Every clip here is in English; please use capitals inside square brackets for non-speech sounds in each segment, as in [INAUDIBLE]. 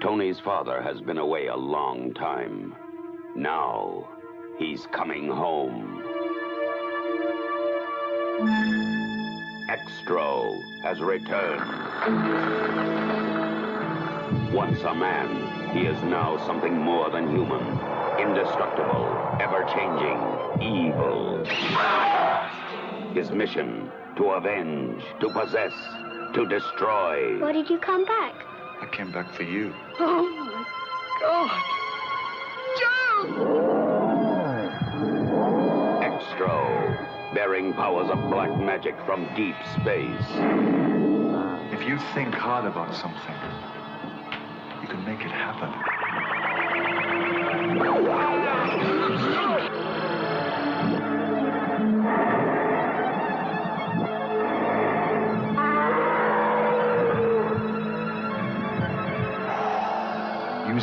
Tony's father has been away a long time. Now, he's coming home. Xtro has returned. Once a man, he is now something more than human. Indestructible, ever-changing, evil. His mission, to avenge, to possess, to destroy. Why did you come back? I came back for you. Oh my God. Joe! Xtro, bearing powers of black magic from deep space. If you think hard about something, you can make it happen.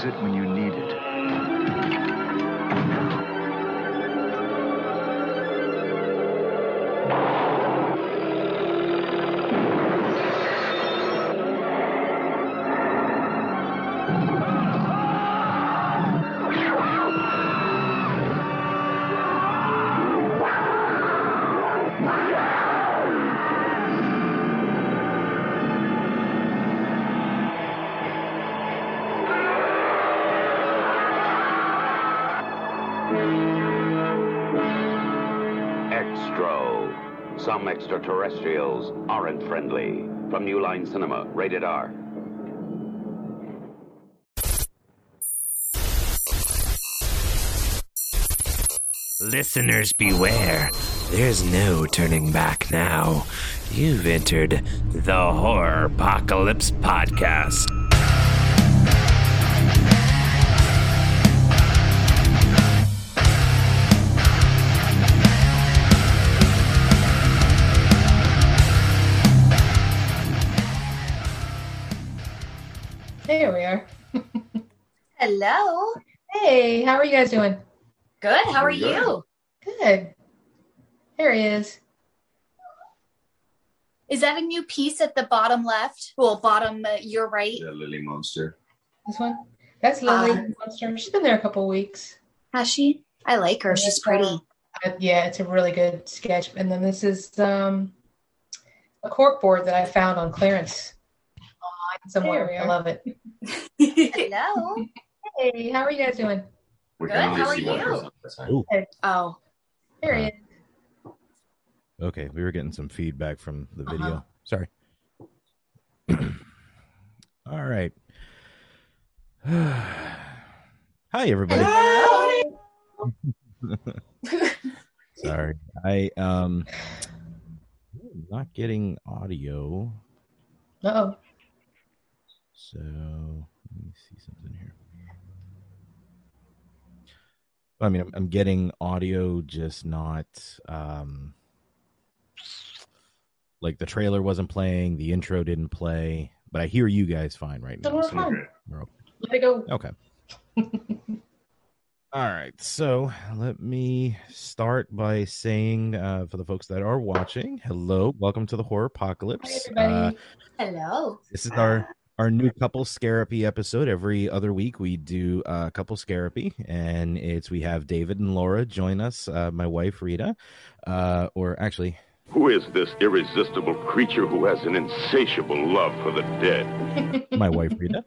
It when you need it. Extraterrestrials aren't friendly. From New Line Cinema, rated R. Listeners beware. There's no turning back now. You've entered the Horropocalypse Podcast. There we are. Hello. Hey, how are you guys doing? Good. How are good. you? Good. There he is. Is that a new piece at the bottom left? Well, bottom, uh, your right. Yeah, Lily Munster. This one. That's Lily Uh, Munster. She's been there a couple weeks. Has she? I like her. She's pretty. Uh, yeah, it's a really good sketch. And then this is um, a cork board that I found on clearance online somewhere. I love it. Hello. Hey, how are you guys doing? We Good, how are you? person at a time. Oh, There he. Okay, we were getting some feedback from the video. Uh-huh. Sorry. [CLEARS THROAT] All right. [SIGHS] Hi, everybody. [LAUGHS] Sorry, I um, not getting audio. Uh oh. So let me see something here. I mean, I'm, I'm getting audio, just not um, like the trailer wasn't playing, the intro didn't play, but I hear you guys fine right now. so fine. we're okay. Let it go. Okay. [LAUGHS] All right. So let me start by saying, uh, for the folks that are watching, hello, welcome to the Horror Hi, Apocalypse. everybody. Uh, hello. this is our our new couple Scare-epy episode. Every other week we do a couple Scare-epy, and it's we have David and Laura join us. Uh, my wife Rita, uh, or actually, Who is this irresistible creature who has an insatiable love for the dead? [LAUGHS] my wife Rita,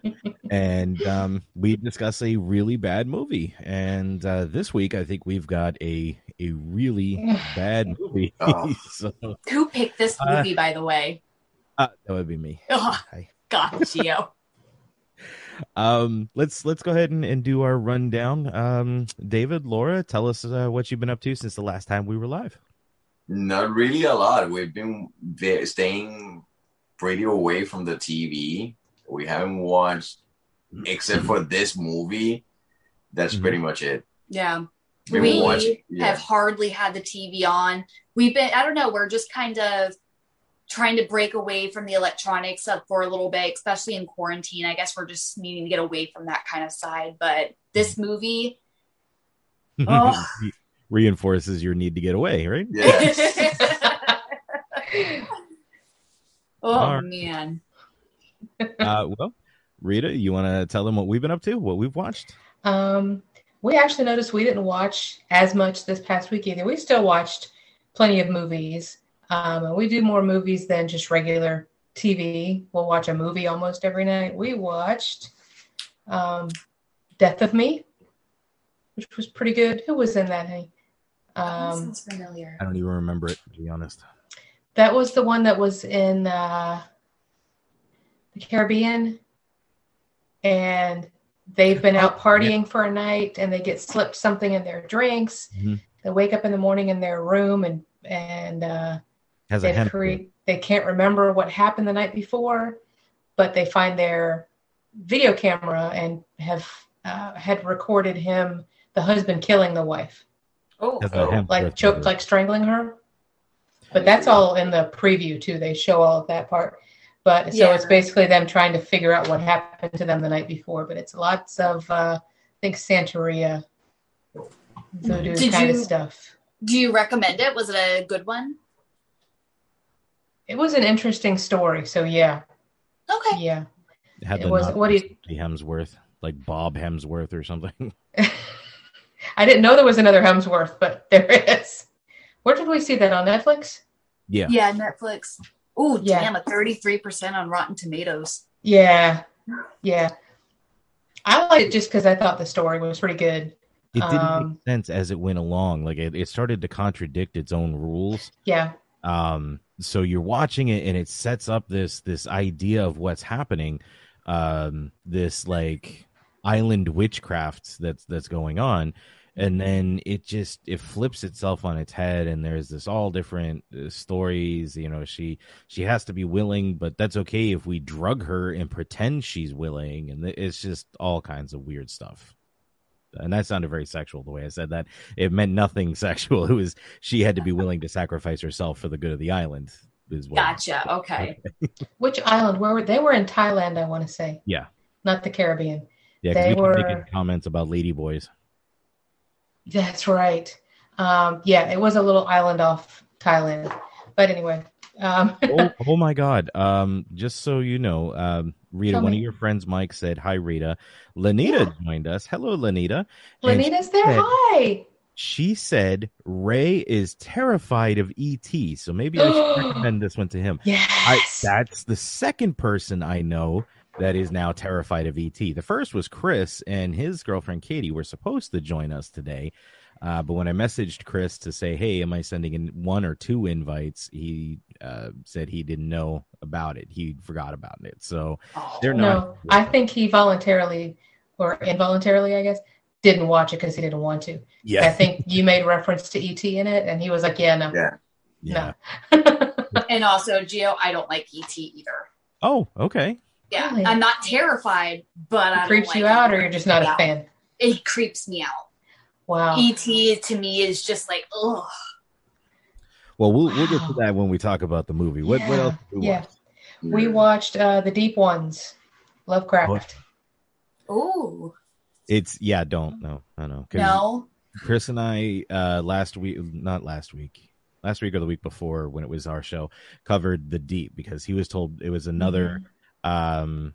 and um, we discuss a really bad movie. And uh, this week, I think we've got a a really [SIGHS] bad movie. Oh. [LAUGHS] so Who picked this Uh, movie, by the way? uh, that would be me. Oh, Hi. God, Gio. [LAUGHS] Um, let's let's go ahead and, and do our rundown. Um, David, Laura, tell us uh, what you've been up to since the last time we were live. Not really a lot. We've been ve- staying pretty away from the TV. We haven't watched, except for this movie. That's Mhm. pretty much it. Yeah. Been we watching- yeah. have hardly had the TV on. We've been, I don't know, we're just kind of trying to break away from the electronics up for a little bit, especially in quarantine. I guess we're just needing to get away from that kind of side. But this movie, [LAUGHS] Oh. Reinforces your need to get away, right? Yeah. [LAUGHS] oh All right. man. [LAUGHS] uh, well, Rita, you want to tell them what we've been up to, what we've watched? Um, we actually noticed we didn't watch as much this past week either. We still watched plenty of movies. Um, we do more movies than just regular TV. We'll watch a movie almost every night. We watched um, Death of Me, which was pretty good. Who was in that? Hey, That um, sounds familiar. I don't even remember it, to be honest. that was the one that was in uh, the Caribbean, and they've been out partying for a night, and they get slipped something in their drinks. Mhm. They wake up in the morning in their room, and and uh, Has a they hemp. create they can't remember what happened the night before, but they find their video camera and have uh, had recorded him, the husband, killing the wife, Oh, Has like choked, like strangling her. But that's all in the preview too. They show all of that part. But so it's basically them trying to figure out what happened to them the night before. But it's lots of uh, I think Santeria voodoo Did kind of you- stuff. do you recommend it? Was it a good one? It was an interesting story. So yeah, Okay. yeah. Had It the was what do you Hemsworth, like Bob Hemsworth or something. [LAUGHS] I didn't know there was another Hemsworth, but [LAUGHS] there is. Where did we see that on Netflix? yeah. Yeah, Netflix. Oh, Yeah. damn, a 33% on Rotten Tomatoes. Yeah, yeah. I liked it just because I thought the story was pretty good. It didn't Um, make sense as it went along. Like it, it started to contradict its own rules. Yeah, um so you're watching it and it sets up this this idea of what's happening um this like island witchcraft that's that's going on. And then it just it flips itself on its head and there's this all different uh, stories you know she she has to be willing but that's okay if we drug her and pretend she's willing. And it's just all kinds of weird stuff and that sounded very sexual the way I said that. It meant nothing [LAUGHS] sexual. It was she had to be willing to sacrifice herself for the good of the island. Is what Gotcha. [LAUGHS] Okay. which island? Where were they? Were in Thailand, I want to say, Yeah, not the Caribbean. yeah. They we were- making comments about ladyboys. That's right. Um, yeah, it was a little island off Thailand. But anyway, um, [LAUGHS] oh, oh my God! Um, just so you know, um, Rita, Tell one me. of your friends, Mike, said hi. Rita, Lanita joined us. Hello, Lanita. Lanita's there. said- Hi. She said Ray is terrified of ET, so maybe I should [GASPS] recommend this one to him. I, Yes. that's the second person I know that is now terrified of ET. The first was Chris and his girlfriend Katie were supposed to join us today. Uh, but when I messaged Chris to say, "Hey, am I sending in one or two invites?" he uh, said he didn't know about it. He forgot about it. So they're no, not. I think he voluntarily or involuntarily, I guess, didn't watch it because he didn't want to. yeah, I think you made reference to ET in it, and he was like, "Yeah, no, Yeah. yeah. no." [LAUGHS] And also, Gio, I don't like ET either. Oh, okay. Yeah, Really? I'm not terrified, but I It don't creeps like you it. out, or you're just not Yeah. a fan. It creeps me out. Wow. ET to me is just like, ugh. Well, we'll we'll get to that when we talk about the movie. What what Yeah, else? did we yeah. watch? We watched uh, the Deep Ones, Lovecraft. Ooh, It's yeah. Don't no no no. 'cause no. Chris and I uh last week not last week. Last week or the week before when it was our show covered the deep because he was told it was another um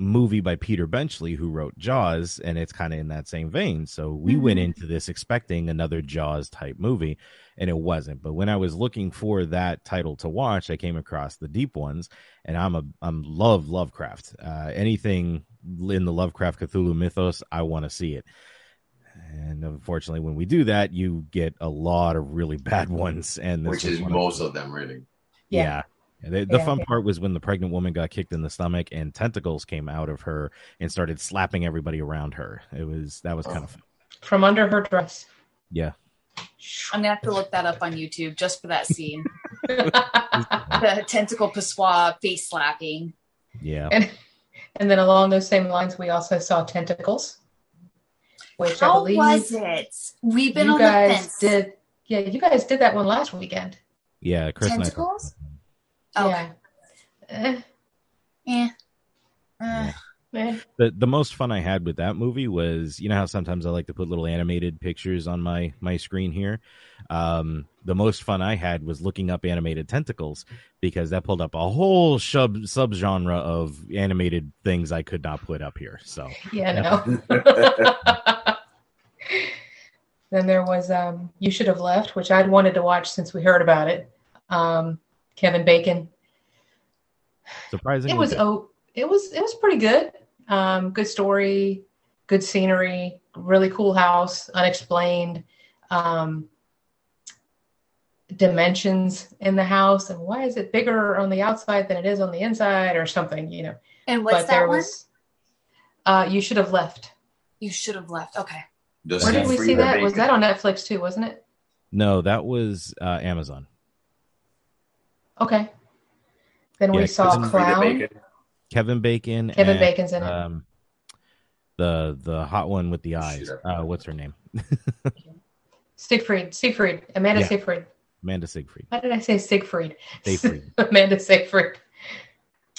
movie by Peter Benchley who wrote Jaws and it's kind of in that same vein. So we went Mhm. into this expecting another Jaws type movie and it wasn't. But when I was looking for that title to watch, I came across the deep ones and I'm a I'm love Lovecraft. Uh anything in the Lovecraft Cthulhu mythos, I want to see it. And unfortunately, when we do that, you get a lot of really [LAUGHS] bad ones, and this Which is one most them. of them, really. Yeah. The, the Yeah, fun yeah. part was when the pregnant woman got kicked in the stomach and tentacles came out of her and started slapping everybody around her. It was that was kind of fun. From under her dress. Yeah. I'm gonna have to look that up on YouTube just for that scene. [LAUGHS] the tentacle pissoir face slapping. Yeah. and, and then along those same lines, we also saw Tentacles, which I believe was it? We've been you on the guys fence. did. Yeah, you guys did that one last weekend. Yeah. Chris and I Tentacles? Yeah. Okay. Eh, Eh. Uh, Eh. the the most fun I had with that movie was you know how sometimes I like to put little animated pictures on my my screen here. Um, the most fun I had was looking up animated tentacles because that pulled up a whole sub subgenre of animated things I could not put up here. So [LAUGHS] Yeah, no. [LAUGHS] then there was um, You Should Have Left, which I'd wanted to watch since we heard about it. Um, Kevin Bacon. surprisingly, It was good. oh, it was it was pretty good. Um, good story, good scenery, really cool house, unexplained um, dimensions in the house, and why is it bigger on the outside than it is on the inside, or something, you know? And what's but there that one? was. Uh, you should have left. You should have left. Okay. Does Where did we see the that? Was that on Netflix too? Wasn't it? no, that was uh, Amazon. Okay. Then we Yeah, saw Kevin- Clown. bacon? Kevin Bacon. Kevin and, Bacon's in it. Um, the the hot one with the eyes. Shit. Uh, what's her name? [LAUGHS] Siegfried. Siegfried. Amanda Yeah. Siegfried. Amanda Siegfried. Why did I say Siegfried? Siegfried. [LAUGHS] Amanda Siegfried.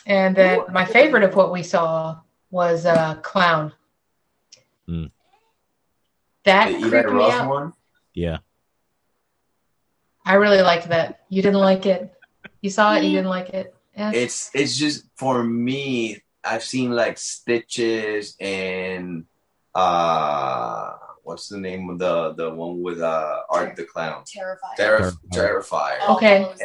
And then Ooh. my favorite of what we saw was uh, Clown. Mm. That The Eli creeped me out. one? Yeah. I really liked that. You didn't like it. You saw it. You didn't like it. Yeah. It's it's just for me. I've seen like Stitches and uh, what's the name of the the one with uh Art the Clown? Terrified. Terrif- Terrifier. Terrifier. Okay. All those.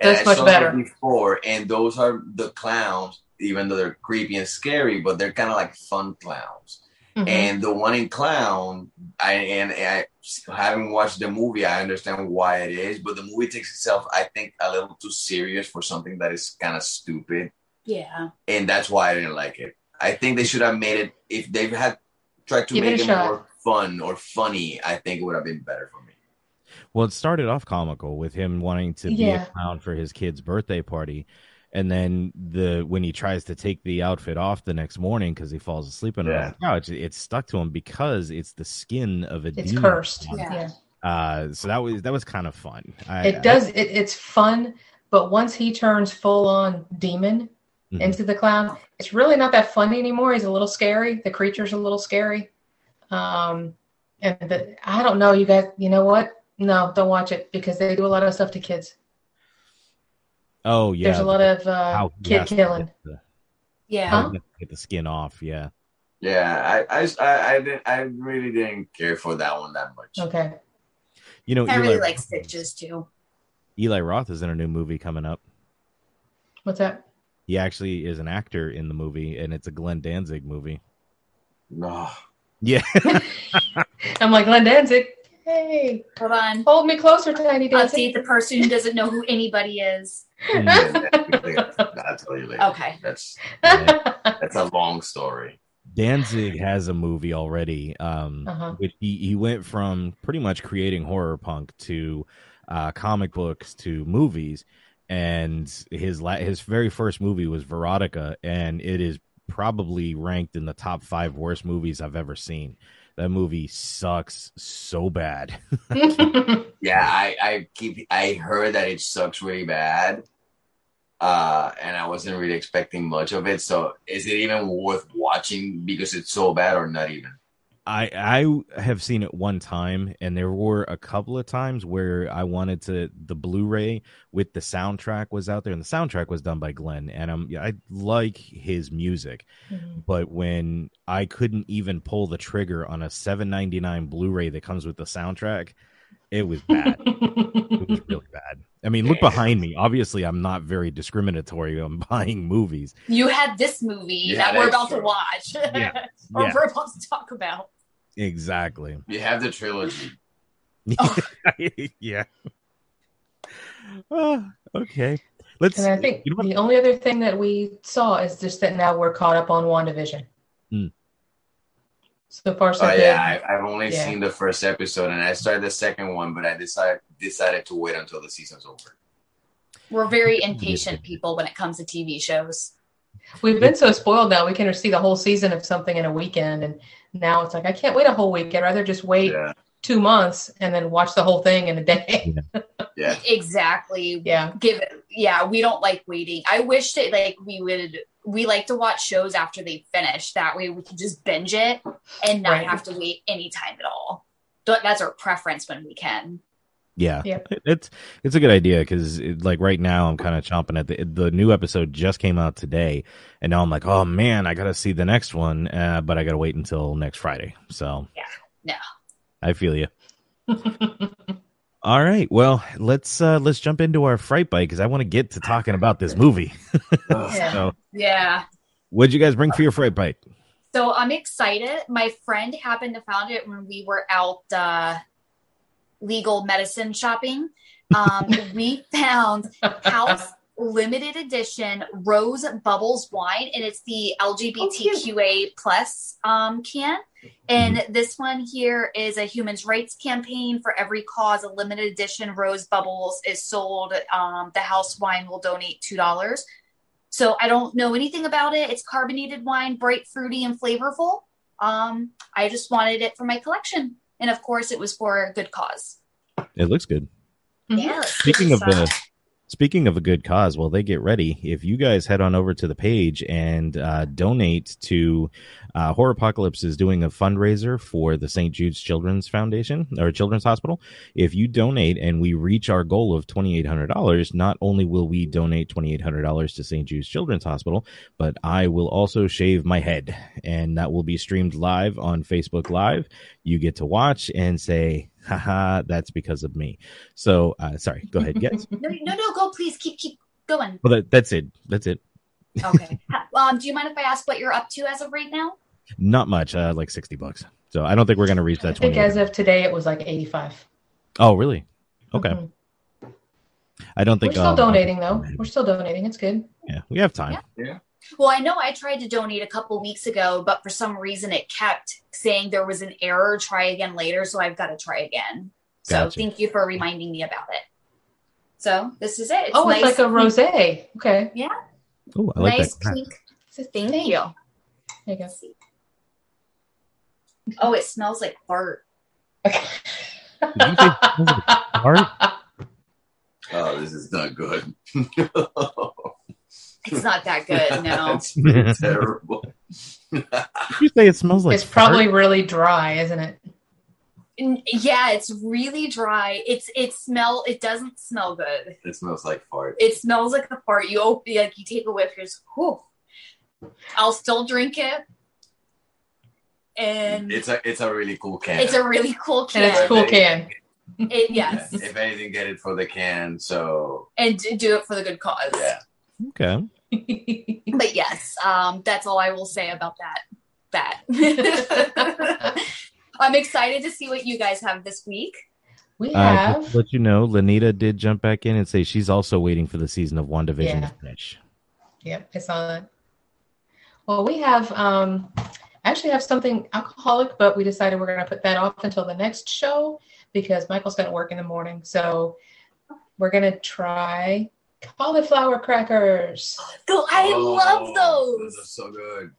And That's I much better. Before, and those are the clowns, even though they're creepy and scary, but they're kind of like fun clowns. Mhm. And the one in Clown, I and I having watched the movie, I understand why it is, but the movie takes itself, I think, a little too serious for something that is kind of stupid, Yeah. and that's why I didn't like it. I think they should have made it if they had tried to Give make a it, more fun or funny. I think it would have been better for me. Well, it started off comical with him wanting to be Yeah. a clown for his kid's birthday party, and then the when he tries to take the outfit off the next morning because he falls asleep on Yeah. the couch, it's stuck to him because it's the skin of a demon. it's demon. cursed. Yeah. Yeah. Uh, so that was that was kind of fun. I, It does. It, it's fun, but once he turns full on demon Mhm. into the clown, it's really not that funny anymore. He's a little scary. The creature's a little scary. Um, and the, I don't know, you guys. You know what? No, don't watch it because they do a lot of stuff to kids. Oh yeah, There's a lot of uh, how kid has killing. Get the, Yeah. how he get the skin off. Yeah. Yeah, I, I, I, I, didn't, I really didn't care for that one that much. Okay. You know, I Eli, really like Stitches too. Eli Roth is in a new movie coming up. What's that? He actually is an actor in the movie, and it's a Glenn Danzig movie. No. Yeah. [LAUGHS] I'm like Glenn Danzig. Hey, Hold on. hold me closer, Tiny I'll see the person who doesn't know who anybody is. [LAUGHS] I'll tell you later. Okay. That's [LAUGHS] that's a long story. Danzig has a movie already. Um, Uh-huh. which he, he went from pretty much creating horror punk to uh, comic books to movies, and his la- his very first movie was Verotika, and it is probably ranked in the top five worst movies I've ever seen. That movie sucks so bad. [LAUGHS] Yeah, I, I keep I heard that it sucks really bad. Uh and I wasn't really expecting much of it. So is it even worth watching because it's so bad or not even? I I have seen it one time, and there were a couple of times where I wanted to. The Blu-ray with the soundtrack was out there, and the soundtrack was done by Glenn, and I'm I like his music, Mhm. but when I couldn't even pull the trigger on a 7.99 Blu-ray that comes with the soundtrack, it was bad. it was [LAUGHS] really bad. I mean, look behind me. Obviously, I'm not very discriminatory on [LAUGHS] buying movies. You had this movie Yeah, that we're about true. to watch. [LAUGHS] Yeah. or Yeah. we're about to talk about. Exactly. You have the trilogy. [LAUGHS] yeah. Ah, okay. Let's. And I think you know the only other thing that we saw is just that now we're caught up on WandaVision. Hmm. So far, so Oh good. yeah, I, I've only Yeah. seen the first episode and I started the second one, but I decided decided to wait until the season's over. We're very [LAUGHS] impatient people when it comes to TV shows. We've been so spoiled now. We can see the whole season of something in a weekend, and now it's like I can't wait a whole week. I'd rather just wait Yeah, two months and then watch the whole thing in a day. [LAUGHS] yeah. Exactly. yeah. Give it. Yeah, we don't like waiting. I wish that like we would we like to watch shows after they finish. That way we can just binge it and not Right. have to wait any time at all. Th- That's our preference when we can. Yeah, Yep. It's it's a good idea because like right now I'm kind of chomping at the the new episode just came out today, and now I'm like, oh man, I gotta see the next one, uh, but I gotta wait until next Friday. So Yeah. No. I feel you. [LAUGHS] All right, well let's uh let's jump into our fright bite because I want to get to talking about this movie. [LAUGHS] Yeah. so, Yeah. what'd you guys bring for your fright bite? So I'm excited. My friend happened to found it when we were out uh, legal medicine shopping. Um, [LAUGHS] we found House limited edition rose bubbles wine, and it's the LGBTQA plus um, can. And this one here is a human rights campaign for every cause. A limited edition rose bubbles is sold. Um, the house wine will donate two dollars. So I don't know anything about it. It's carbonated wine, bright, fruity, and flavorful. Um, I just wanted it for my collection, and of course, it was for a good cause. It looks good. Yeah. Speaking of this the a- speaking of a good cause, while they get ready, if you guys head on over to the page and uh, donate to uh, Horropocalypse is doing a fundraiser for the St. Jude's Children's Foundation or Children's Hospital. If you donate and we reach our goal of twenty eight hundred dollars, not only will we donate twenty eight hundred dollars to St. Jude's Children's Hospital, but I will also shave my head, and that will be streamed live on Facebook Live. You get to watch and say, "Haha, that's because of me." So, uh, sorry, go ahead, yes. [LAUGHS] no, no, no, go please keep keep going. Well, that, that's it. That's it. [LAUGHS] Okay. um, do you mind if I ask what you're up to as of right now? Not much, uh, like sixty bucks. So I don't think we're gonna reach I that think as of today, it was like 85. oh, really? Okay. Mhm. I don't think We're still um, donating, though. [LAUGHS] We're still donating. It's good. Yeah, we have time. Well, I know I tried to donate a couple weeks ago, but for some reason it kept saying there was an error. Try again later, so I've got to try again. So Gotcha. thank you for reminding me about it. So this is it. It's oh, nice, it's like a rosé. Okay. Yeah, Oh, I like nice that. pink. It's a Thank you. There you go. Oh, it smells like fart. Did you say it smells like fart? [LAUGHS] Oh, this is not good. [LAUGHS] It's not that good. [LAUGHS] No. That's pretty terrible. Did you say it smells like? it's probably fart? really dry, isn't it? Yeah, it's really dry. It's it smell. It doesn't smell good. It smells like fart. It smells like a fart. You open like you take a whiff. You're just, whew. I'll still drink it, and It's a it's a really cool can. it's a really cool And can. it's a cool can. It, Yeah, yes, If anything, get it for the can. So and do it for the good cause. yeah. Okay. But yes, um, that's all I will say about that. That. [LAUGHS] I'm excited to see what you guys have this week. we Uh, have. just to let you know, Lanita did jump back in and say she's also waiting for the season of WandaVision Yeah. to finish. Yep, I saw that. Well, we have um actually have something alcoholic, but we decided we're gonna put that off until the next show because Michael's gonna work in the morning. So we're gonna try cauliflower crackers. Go! I Oh, love those. Those are so good.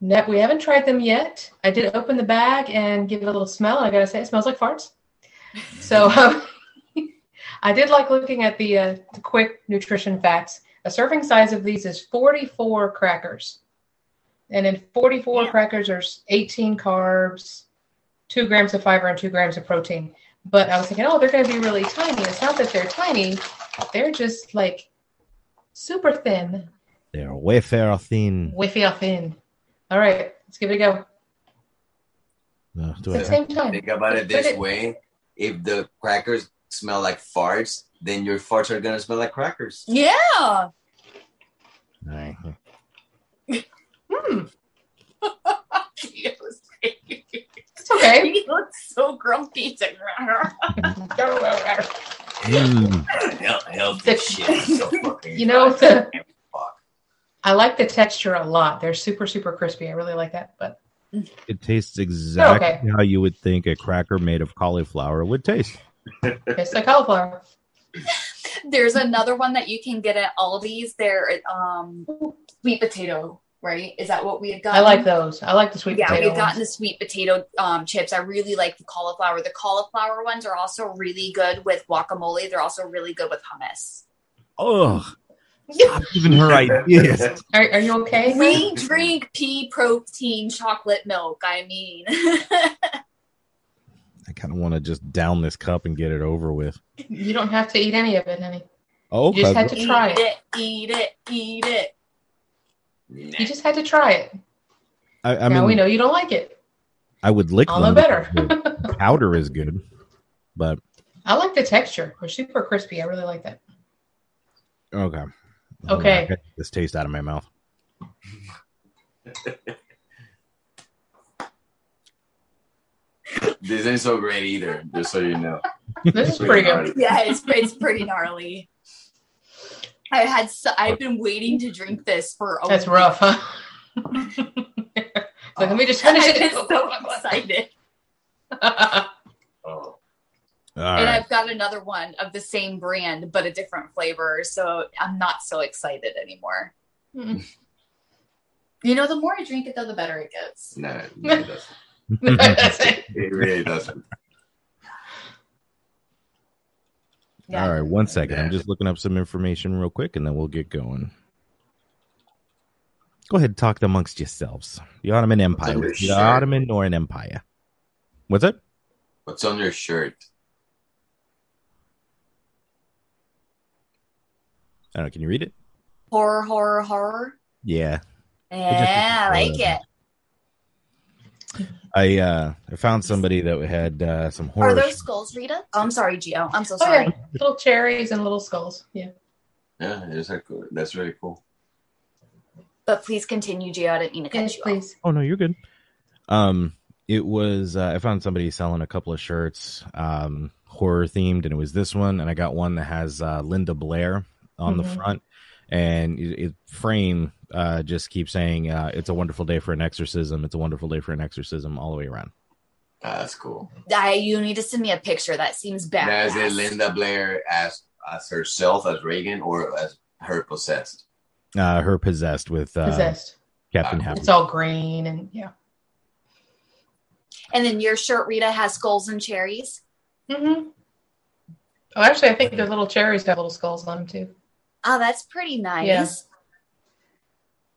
Ne- we haven't tried them yet. I did open the bag and give it a little smell. and I gotta say, it smells like farts. [LAUGHS] So um, [LAUGHS] I did like looking at the, uh, the quick nutrition facts. A serving size of these is 44 crackers. And in 44 Yeah. crackers, there's 18 carbs, two grams of fiber, and two grams of protein. But I was thinking, oh, they're going to be really tiny. It's not that they're tiny, they're just like super thin, They're wafer thin. whiffy thin. All right, let's give it a go. Uh, do At I the same time. Think about it this it- way: if the crackers smell like farts, then your farts are gonna smell like crackers. Yeah. All right. [LAUGHS] Hmm, It was great. it's okay. [LAUGHS] He looks so grumpy. [LAUGHS] He's like, Mm. Hell, healthy The- shit. So [LAUGHS] fucking You know, the, I like the texture a lot. They're super, super crispy. I really like that. But It tastes exactly Okay. how you would think a cracker made of cauliflower would taste. [LAUGHS] it's like cauliflower. There's another one that you can get at Aldi's. They're um, sweet potato, right? Is that what we had gotten? I like those. I like the sweet yeah, potato. we've gotten the sweet potato um, chips. I really like the cauliflower. The cauliflower ones are also really good with guacamole. They're also really good with hummus. Ugh. Stop giving her ideas. [LAUGHS] Are, are you okay? We drink pea protein chocolate milk. I mean, [LAUGHS] I kind of want to just down this cup and get it over with. You don't have to eat any of it, honey. Oh, You just had okay. to try eat it. it, eat it, eat it. You just had to try it. I, I now we know you don't like it. I would lick I'll them. better. [LAUGHS] Powder is good, but I like the texture. They're super crispy. I really like that. okay. Okay. I get This taste out of my mouth. This ain't so great either, just so you know. This is pretty good. [LAUGHS] Yeah, it's it's pretty gnarly. I had so, I've been waiting to drink this for a That's week. rough, huh? [LAUGHS] Like, let me just finish [LAUGHS] I've it. been so excited. Oh. All and right. I've got another one of the same brand but a different flavor, so I'm not so excited anymore. Mm. [LAUGHS] You know, the more I drink it, though, the better it gets. No, it doesn't. That's it. It really doesn't. Yeah. All right, one second. I'm just looking up some information real quick, and then we'll get going. Go ahead, and talk amongst yourselves. The Ottoman Empire. on your Was the shirt? Ottoman or an empire? What's it? What's on your shirt? I don't know. Can you read it? Horror, horror, horror. Yeah. Yeah, I like it. I uh I found somebody that had uh, some horror. Are those skulls, Rita? Oh, I'm sorry, Gio. I'm so Oh, sorry. yeah. Little cherries and little skulls. Yeah. Yeah, it's like, that's really cool. But please continue, Gio. I didn't mean to cut Yes, you please. Oh no, you're good. Um, it was uh, I found somebody selling a couple of shirts, um, horror themed, and it was this one, and I got one that has uh, Linda Blair on the Mhm. front, and it, it frame uh, just keeps saying uh, "It's a wonderful day for an exorcism." It's a wonderful day for an exorcism all the way around. That's cool. I, you need to send me a picture. That seems bad. Is it Linda Blair as as herself as Reagan or as her possessed? Uh, her possessed with uh, Possessed. Captain Ah, Happy. It's all green and yeah. And then your shirt, Rita, has skulls and cherries. Mm-hmm. Oh, actually, I think the little cherries have little skulls on them too. Oh, that's pretty nice. Yeah.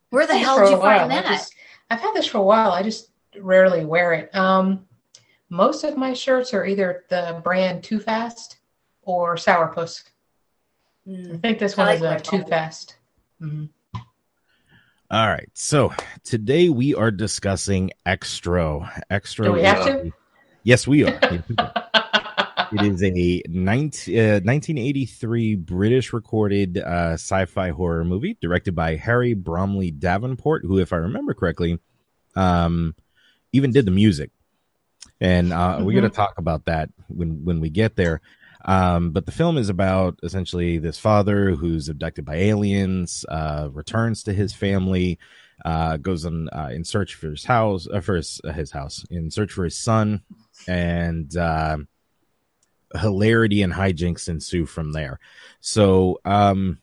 Where the hell did you find while. I that? just- I've had this for a while. I just rarely wear it. Um, most of my shirts are either the brand Too Fast or Sourpuss. I Mm. think this one like is a Too Bull. Fast. Mhm. All right, so today we are discussing Xtro. Xtro. Do we have to? a- Yes, we are. Yes, we are. [LAUGHS] It is a 19, uh, 1983 British recorded uh, sci fi horror movie directed by Harry Bromley Davenport, who, if I remember correctly, um, even did the music. And uh, we're going to talk about that when, when we get there. Um, but the film is about essentially this father who's abducted by aliens, uh, returns to his family, uh, goes on uh, in search for his house, uh, for his, uh, his house, in search for his son, and uh, hilarity and hijinks ensue from there. So um,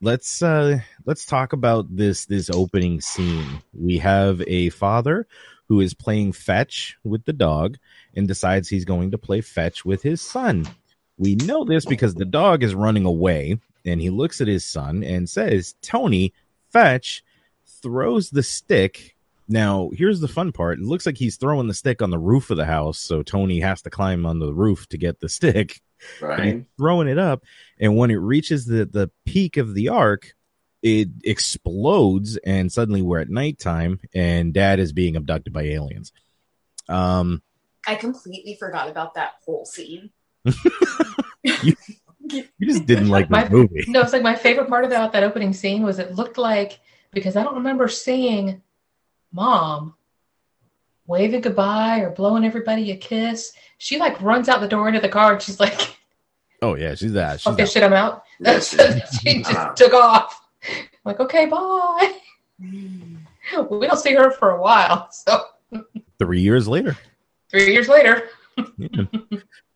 let's uh, let's talk about this this opening scene. We have a father who is playing fetch with the dog and decides he's going to play fetch with his son. We know this because the dog is running away and he looks at his son and says, Tony, fetch, throws the stick. Now, here's the fun part. It looks like he's throwing the stick on the roof of the house, so Tony has to climb on the roof to get the [LAUGHS] stick. And Right? throwing it up, and when it reaches the, the peak of the arc, it explodes, and suddenly we're at nighttime, and dad is being abducted by aliens. Um, I completely forgot about that whole scene. [LAUGHS] [LAUGHS] you just didn't like My- this movie. No, it's like my favorite part about that opening scene was it looked like because I don't remember seeing mom waving goodbye or blowing everybody a kiss. She like runs out the door into the car and she's like, Oh yeah, she's that. She's "Fuck this that. shit, I'm out." [LAUGHS] She just took off. I'm like, okay, bye. [LAUGHS] We don't see her for a while, so Three years later. three years later. Yeah.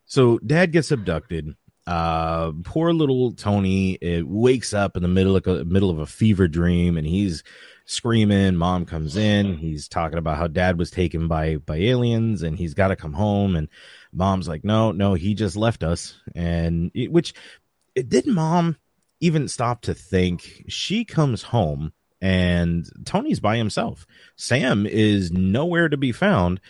so dad gets abducted. Uh, poor little Tony it wakes up in the middle of a, middle of a fever dream, and he's screaming. Mom comes in. He's talking about how dad was taken by by aliens, and he's got to come home. And mom's like, "No, no, he just left us." And it, which didn't mom even stop to think. She comes home and Tony's by himself. Sam is nowhere to be found.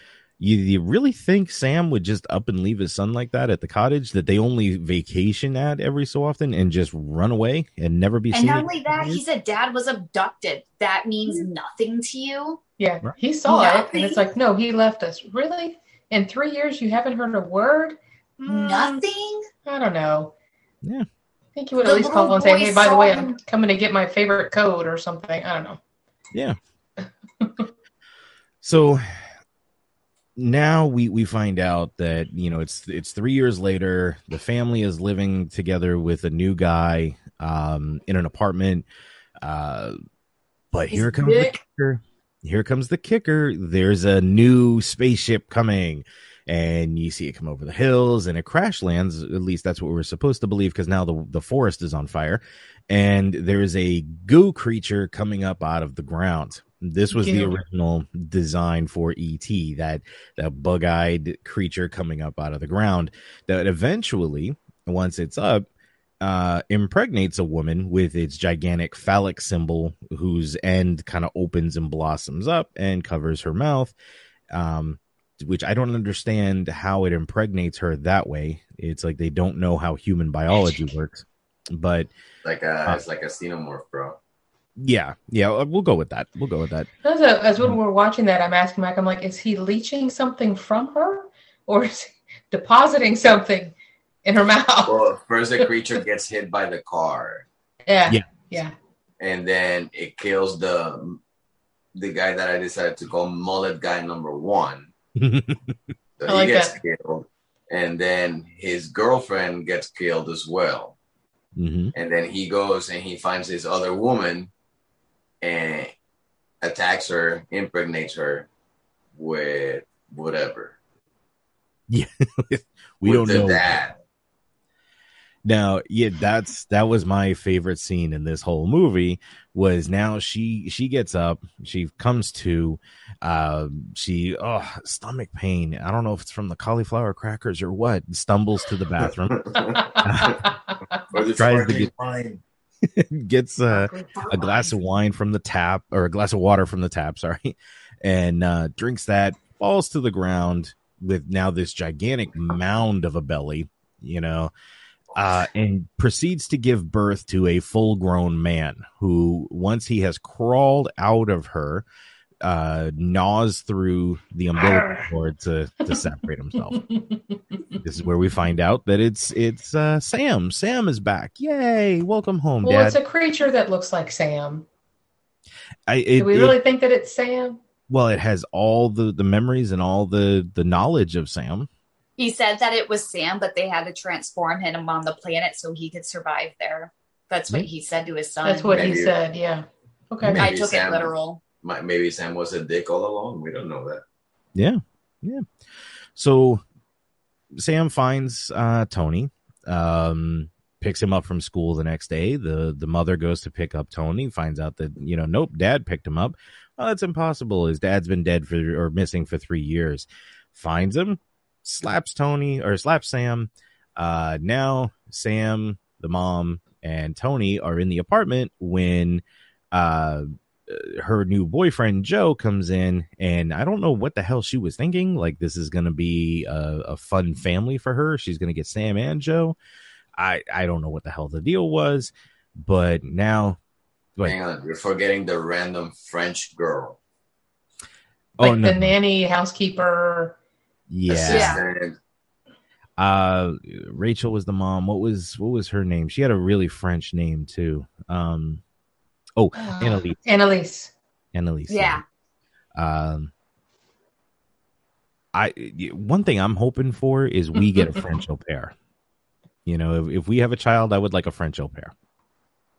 You, you really think Sam would just up and leave his son like that at the cottage that they only vacation at every so often and just run away and never be And seen? And not only that, he said dad was abducted. That means nothing to you. Yeah, Right. he saw it, and it's like, no, he left us. Really? In three years, you haven't heard a word? Mm, Nothing. I don't know. Yeah. I think you would at least call and say, hey, by the way, I'm coming to get my favorite code or something. I don't know. Yeah. [LAUGHS] so now we we find out that you know it's it's three years later. The family is living together with a new guy um, in an apartment. Uh, but He's here comes the kicker. Here comes the kicker. There's a new spaceship coming. And you see it come over the hills and it crash lands. At least that's what we're supposed to believe because now the, the forest is on fire and there is a goo creature coming up out of the ground. This was the original design for ET, that that bug-eyed creature coming up out of the ground that eventually, once it's up, uh, impregnates a woman with its gigantic phallic symbol, whose end kind of opens and blossoms up and covers her mouth. Um, which I don't understand how it impregnates her that way. It's like they don't know how human biology [LAUGHS] works, but Like a, Uh, it's like a xenomorph, bro. Yeah, yeah, uh, we'll go with that. We'll go with that. As, a, as when we're watching that, I'm asking Mike, I'm like, is he leeching something from her or is he [LAUGHS] depositing something in her mouth? [LAUGHS] Well, first the creature gets hit by the car, yeah. Yeah. Yeah. and then it kills the the guy that I decided to call Mullet Guy Number One. [LAUGHS] So I he like gets that. killed, and then his girlfriend gets killed as well. hmm And then he goes and he finds his other woman and attacks her, impregnates her with whatever. [LAUGHS] Yeah, we with don't know. dad. Now, yeah, that's that was my favorite scene in this whole movie. Was now she she gets up, she comes to, uh, she oh stomach pain. I don't know if it's from the cauliflower crackers or what. Stumbles to the bathroom, [LAUGHS] Tries to get- wine. [LAUGHS] gets uh, a glass of wine from the tap or a glass of water from the tap, [LAUGHS] sorry, and uh, drinks that, falls to the ground with now this gigantic mound of a belly, you know, uh, and proceeds to give birth to a full grown man who, once he has crawled out of her, uh, gnaws through the umbilical [LAUGHS] cord to, to separate himself. this is where we find out that it's it's uh, Sam. Sam is back. Yay! Welcome home, well, Dad. it's a creature that looks like Sam. I, it, Do we it- really think that it's Sam? well, it has all the the memories and all the the knowledge of Sam. He said that it was Sam, but they had to transform him on the planet so he could survive there. That's what he said to his son. That's what he said. Yeah. Okay. Maybe I took Sam- it literal. Mi- Maybe Sam was a dick all along. We don't know that. Yeah, yeah. So Sam finds uh, Tony, um, picks him up from school the next day. the The mother goes to pick up Tony, finds out that you know, nope, Dad picked him up. Oh, that's impossible. His dad's been dead for or missing for three years. Finds him, slaps Tony or slaps Sam. Uh, now Sam, the mom, and Tony are in the apartment when uh her new boyfriend Joe comes in, and I don't know what the hell she was thinking. Like this is gonna be a, a fun family for her. She's gonna get Sam and Joe. I I don't know what the hell the deal was, but now, go ahead. Hang on, you're forgetting the random French girl. Like oh no, the nanny, housekeeper. yeah. Assistant. Uh, Rachel was the mom. What was what was her name? She had a really French name too. Um, oh, Uh, Annalise. Annalise. Annalise. Yeah. Um, I one thing I'm hoping for is we get a [LAUGHS] French au pair. You know, if, if we have a child, I would like a French au pair.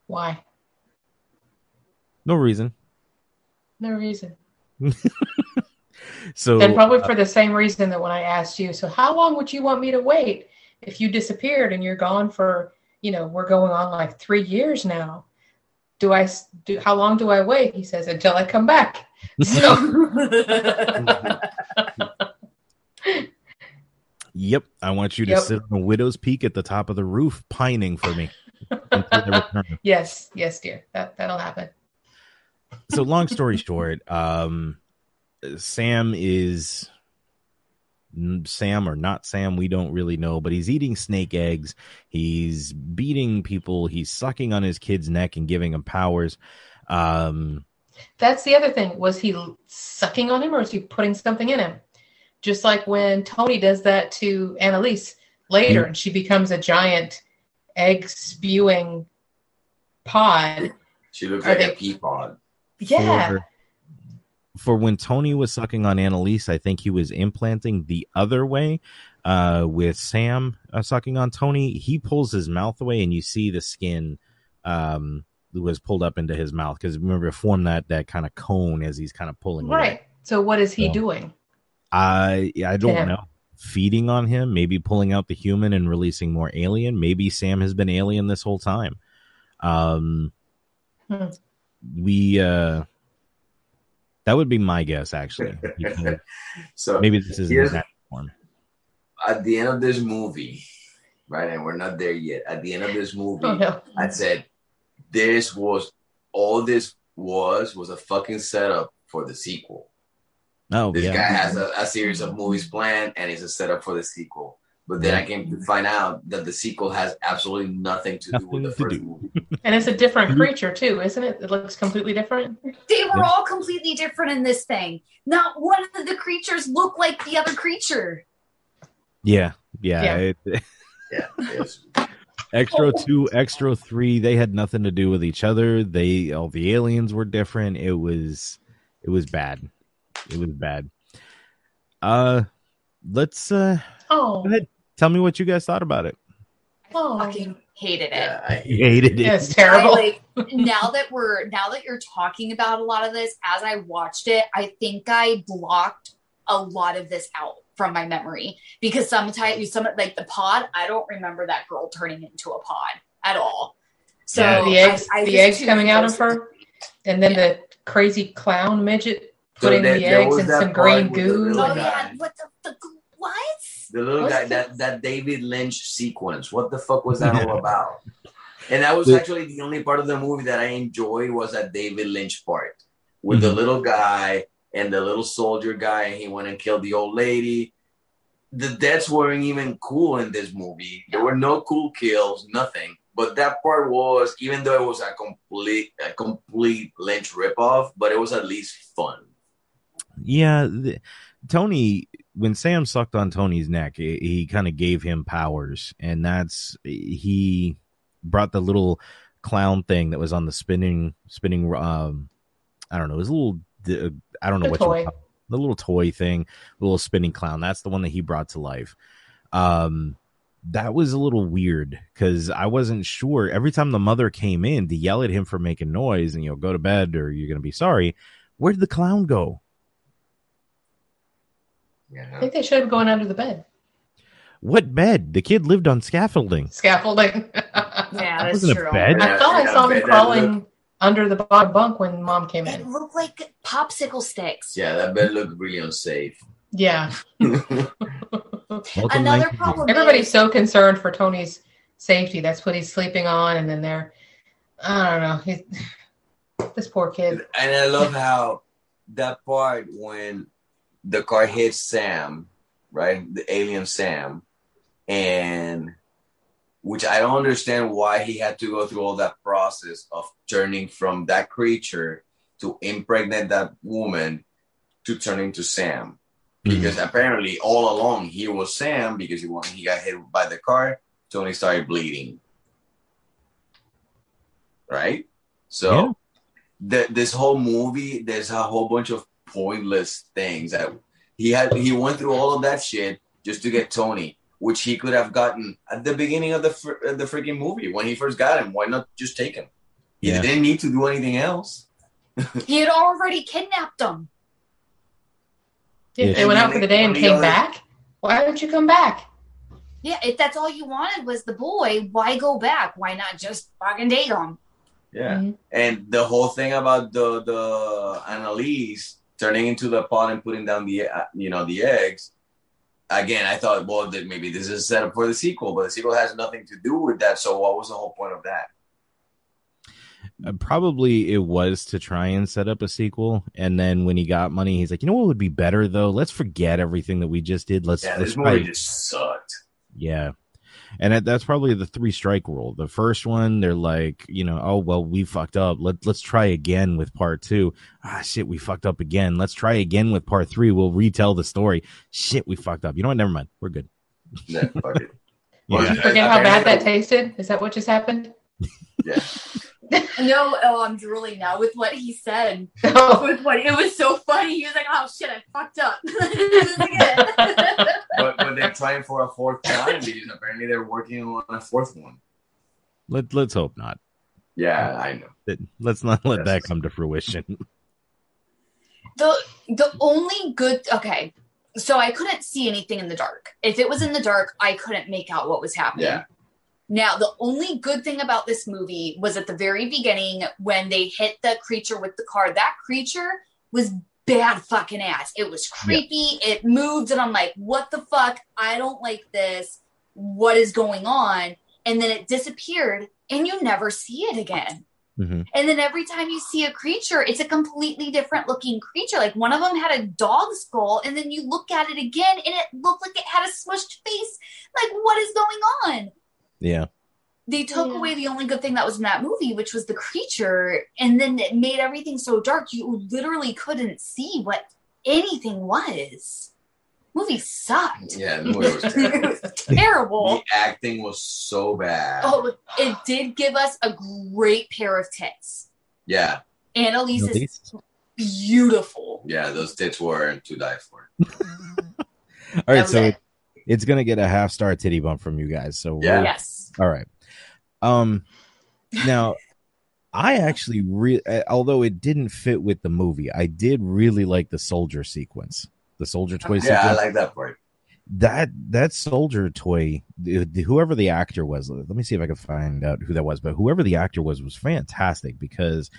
Why? No reason. No reason. [LAUGHS] So and probably for the same reason that when I asked you, so how long would you want me to wait if you disappeared and you're gone for, you know, we're going on like three years now. Do I do? How long do I wait? He says until I come back. So [LAUGHS] Yep, I want you to Yep. sit on a widow's peak at the top of the roof, pining for me. until they return. [LAUGHS] Yes, yes, dear. That that'll happen. so long story short, um, Sam is Sam or not Sam, we don't really know, but he's eating snake eggs. He's beating people. He's sucking on his kid's neck and giving him powers. Um, That's the other thing. Was he sucking on him or is he putting something in him? Just like when Tony does that to Annalise later and she becomes a giant egg spewing pod. She looks Are like they- a pea pod. Yeah. for, for when Tony was sucking on Annalise, I think he was implanting the other way. Uh, with Sam uh, sucking on Tony, he pulls his mouth away, and you see the skin um was pulled up into his mouth because remember it formed that that kind of cone as he's kind of pulling away. Right. So what is he So- doing? I I don't know. Feeding on him, maybe pulling out the human and releasing more alien. Maybe Sam has been alien this whole time. Um, Hmm. we uh, that would be my guess actually. [LAUGHS] So maybe this is here's- his natural form. at the end of this movie, right? And we're not there yet. At the end of this movie, Oh no. I said, this was all this was was a fucking setup for the sequel. Oh This yeah, guy has a, a series of movies planned and it's a setup for the sequel. But then I came to find out that the sequel has absolutely nothing to do with the first do. movie. And it's a different creature too, isn't it? It looks completely different. They were Yeah. all completely different in this thing. Not one of the creatures looked like the other creature. yeah, yeah. Yeah. It- [LAUGHS] Yeah. Yes. Xtro two, Xtro three. They had nothing to do with each other. They all the aliens were different. It was it was bad. It was bad. Uh, let's uh Oh, go ahead. Tell me what you guys thought about it. Oh. Fucking hated it. Yeah, I, hated it. yeah, it's terrible. I, like now that we're now that you're talking about a lot of this, as I watched it, I think I blocked a lot of this out from my memory because sometimes some like the pod, I don't remember that girl turning into a pod at all. So Yeah. the eggs, I- I the eggs coming out of her, and then the crazy clown midget So putting there- the there eggs was in that some green with the goo. little Oh guy. yeah, what the, the what? The little What's guy, the- that, that David Lynch sequence, what the fuck was that [LAUGHS] all about? And that was actually the only part of the movie that I enjoyed was that David Lynch part with the Mhm. little guy and the little soldier guy, and he went and killed the old lady. The deaths weren't even cool in this movie. There were no cool kills, nothing. But that part was, even though it was a complete, a complete Lynch ripoff, but it was at least fun. Yeah, the, Tony. When Sam sucked on Tony's neck, he, he kind of gave him powers, and that's he brought the little clown thing that was on the spinning spinning. Um, I don't know, it was a little. uh, I don't know The what toy. call it. the little toy thing, the little spinning clown. That's the one that he brought to life. Um, that was a little weird because I wasn't sure. Every time the mother came in to yell at him for making noise and you know go to bed or you're gonna be sorry, where did the clown go? I think they should have gone under the bed. What bed? The kid lived on scaffolding. Scaffolding. [LAUGHS] Yeah, that's wasn't a true. bed. I thought I saw him look- crawling under the bottom bunk when mom came It in. looked like popsicle sticks. Yeah, that bed looked really unsafe. Yeah. [LAUGHS] Another 19 problem Everybody's is so concerned for Tony's safety. That's what he's sleeping on, and then they're, I don't know. He's [SIGHS] this poor kid. And I love how that part when the car hits Sam, right? The alien Sam, and which I don't understand why he had to go through all that process of turning from that creature to impregnate that woman to turn into Sam. Mm-hmm. Because apparently all along he was Sam because he wa- he got hit by the car. Tony started bleeding. Right? So Yeah. the, this whole movie, there's a whole bunch of pointless things that he had. He went through all of that shit just to get Tony, which he could have gotten at the beginning of the fr- uh, the freaking movie when he first got him. Why not just take him? He Yeah. didn't need to do anything else. [LAUGHS] he had already kidnapped them. Yeah, Yeah. They went out for the day and came other- back. Why didn't you come back? Yeah, if that's all you wanted was the boy, why go back? Why not just fucking date him? Yeah. Mhm. And the whole thing about the the Annalise turning into the pot and putting down the uh, you know the eggs. Again, I thought, well, that maybe this is set up for the sequel, but the sequel has nothing to do with that. So, what was the whole point of that? Uh, probably it was to try and set up a sequel, and then when he got money, he's like, you know what would be better though? Let's forget everything that we just did. Let's Yeah, let's this movie just sucked. yeah. And that, that's probably the three strike rule. The first one, they're like, you know, oh well, we fucked up. Let let's try again with part two. Ah, shit, we fucked up again. Let's try again with part three. We'll retell the story. Shit, we fucked up. You know what? Never mind. We're good. Yeah. [LAUGHS] Yeah. Did you forget how bad that tasted? Is that what just happened? Yeah. [LAUGHS] No, oh, I'm drooling now with what he said. Oh, [LAUGHS] With what it was so funny. He was like, "Oh shit, I fucked up." This is good. but, but they're trying for a fourth time because apparently they're working on a fourth one. Let let's hope not. Yeah, I know. Let's not let Yes. that come to fruition. the the only good okay so i couldn't see anything in the dark if it was in the dark i couldn't make out what was happening Yeah. Now the only good thing about this movie was at the very beginning when they hit the creature with the car that creature was bad fucking ass it was creepy it moved and i'm like what the fuck i don't like this what is going on and then it disappeared and you never see it again Mhm. and then every time you see a creature, it's a completely different looking creature. Like one of them had a dog skull, and then you look at it again, and it looked like it had a smushed face. Like, what is going on? Yeah. They took Yeah. away the only good thing that was in that movie, which was the creature, and then it made everything so dark you literally couldn't see what anything was. Movie sucked. Yeah, the movie was [LAUGHS] terrible. Terrible. the acting was so bad. Oh, it did give us a great pair of tits. Yeah, Annalise is beautiful. yeah, those tits were to die for. [LAUGHS] All right, so it. It's gonna get a half star titty bump from you guys. So Yeah. we're- Yes. All right. Um now I actually re- uh, although it didn't fit with the movie, I did really like the soldier sequence. The soldier toy Yeah, I like that part. that that soldier toy the- the- whoever the actor was let me see if i can find out who that was but whoever the actor was was fantastic because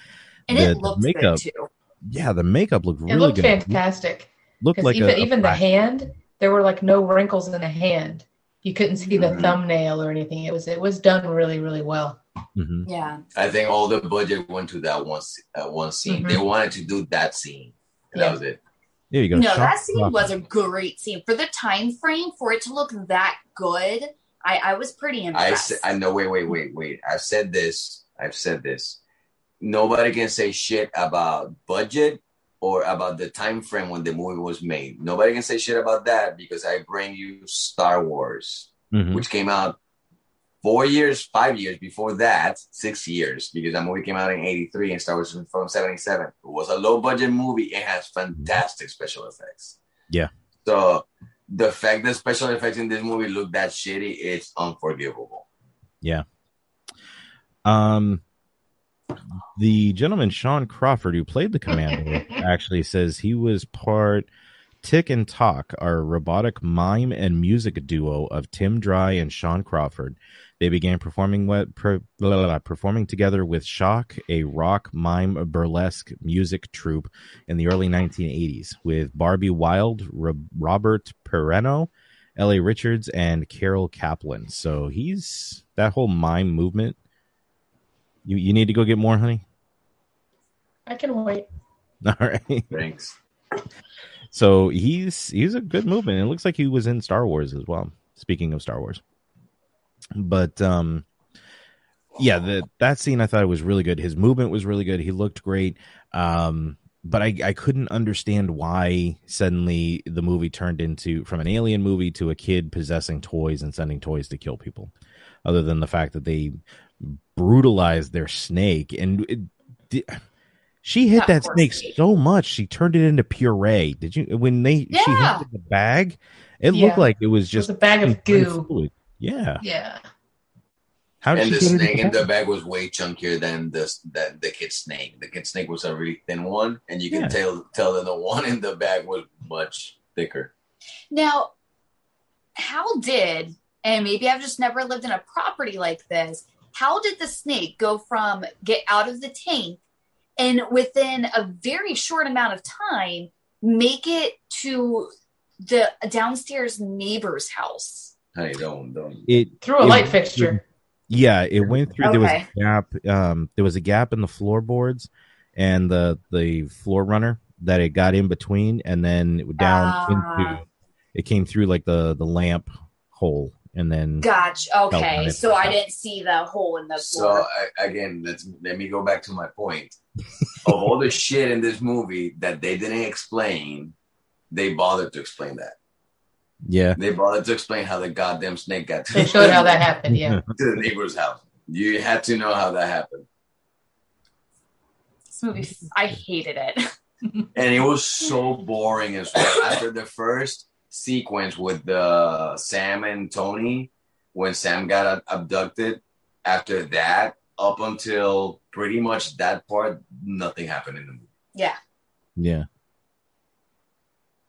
And the, it the makeup good too. yeah the makeup looked it really looked good fantastic. looked Because like even a, a even the hand, there were like no wrinkles in the hand. You couldn't see the Mhm. thumbnail or anything. It was it was done really really well. Mhm. Yeah. I think all the budget went to that one uh, one scene. Mhm. They wanted to do that scene. And Yeah. That was it. there you go No, Sean that scene Crawford. was a great scene for the time frame for it to look that good. I, I was pretty I impressed. said, I know. Wait, wait, wait, wait. I've said this. I've said this. Nobody can say shit about budget or about the time frame when the movie was made. Nobody can say shit about that because I bring you Star Wars, Mhm. which came out four years, five years before that, six years, because that movie came out in 83 and Star Wars was from 77. It was a low budget movie. It has fantastic special effects. Yeah. So the fact that special effects in this movie look that shitty, it's unforgivable. Yeah. Um the gentleman Sean Crawford who played the commander [LAUGHS] actually says he was part Tik and Tok, our robotic mime and music duo of Tim Dry and Sean Crawford. They began performing what per, blah, blah, blah, performing together with Shock, a rock mime burlesque music troupe in the early 1980s, with Barbie Wilde, Ro- Robert Pereno, L.A. Richards, and Carole Caplin. So he's that whole mime movement. You you need to go get more, honey. I can wait. [LAUGHS] All right. Thanks. So he's he's a good movement. It looks like he was in Star Wars as well. Speaking of Star Wars, but um, yeah, the that scene I thought it was really good. His movement was really good. He looked great. Um, but I I couldn't understand why suddenly the movie turned into from an alien movie to a kid possessing toys and sending toys to kill people, other than the fact that they brutalized their snake and. It, di- she hit That that snake snake. so much she turned it into puree. Did you when they she hit the bag? It Yeah. looked like it was It was just a bag of goo. fluid. Yeah. Yeah. How did and she the snake in the bag was way chunkier than the that the kid snake. The kid snake was a really thin one, and you can Yeah. tell tell that the one in the bag was much thicker. Now, how did, and maybe I've just never lived in a property like this, how did the snake go from get out of the tank and within a very short amount of time make it to the downstairs neighbor's house? Honey, don't don't. It Through a it- light fixture. Yeah, it went through. There was a gap. Um, there was a gap in the floorboards and the the floor runner that it got in between, and then it down Ah. into. It came through like the the lamp hole, and then Gotcha. Okay, so I didn't see the hole in the So floor. I, again, let's let me go back to my point. of all the shit in this movie that they didn't explain, they bothered to explain that. yeah, They bothered to explain how the goddamn snake got to, They showed how that [LAUGHS] happened. Yeah. [LAUGHS] to the neighbor's house. You had to know how that happened. this movie, I hated it. [LAUGHS] and it was so boring as well. After the first sequence with the Sam and Tony, when Sam got ab- abducted, after that, up until pretty much that part, nothing happened in the movie. Yeah, yeah.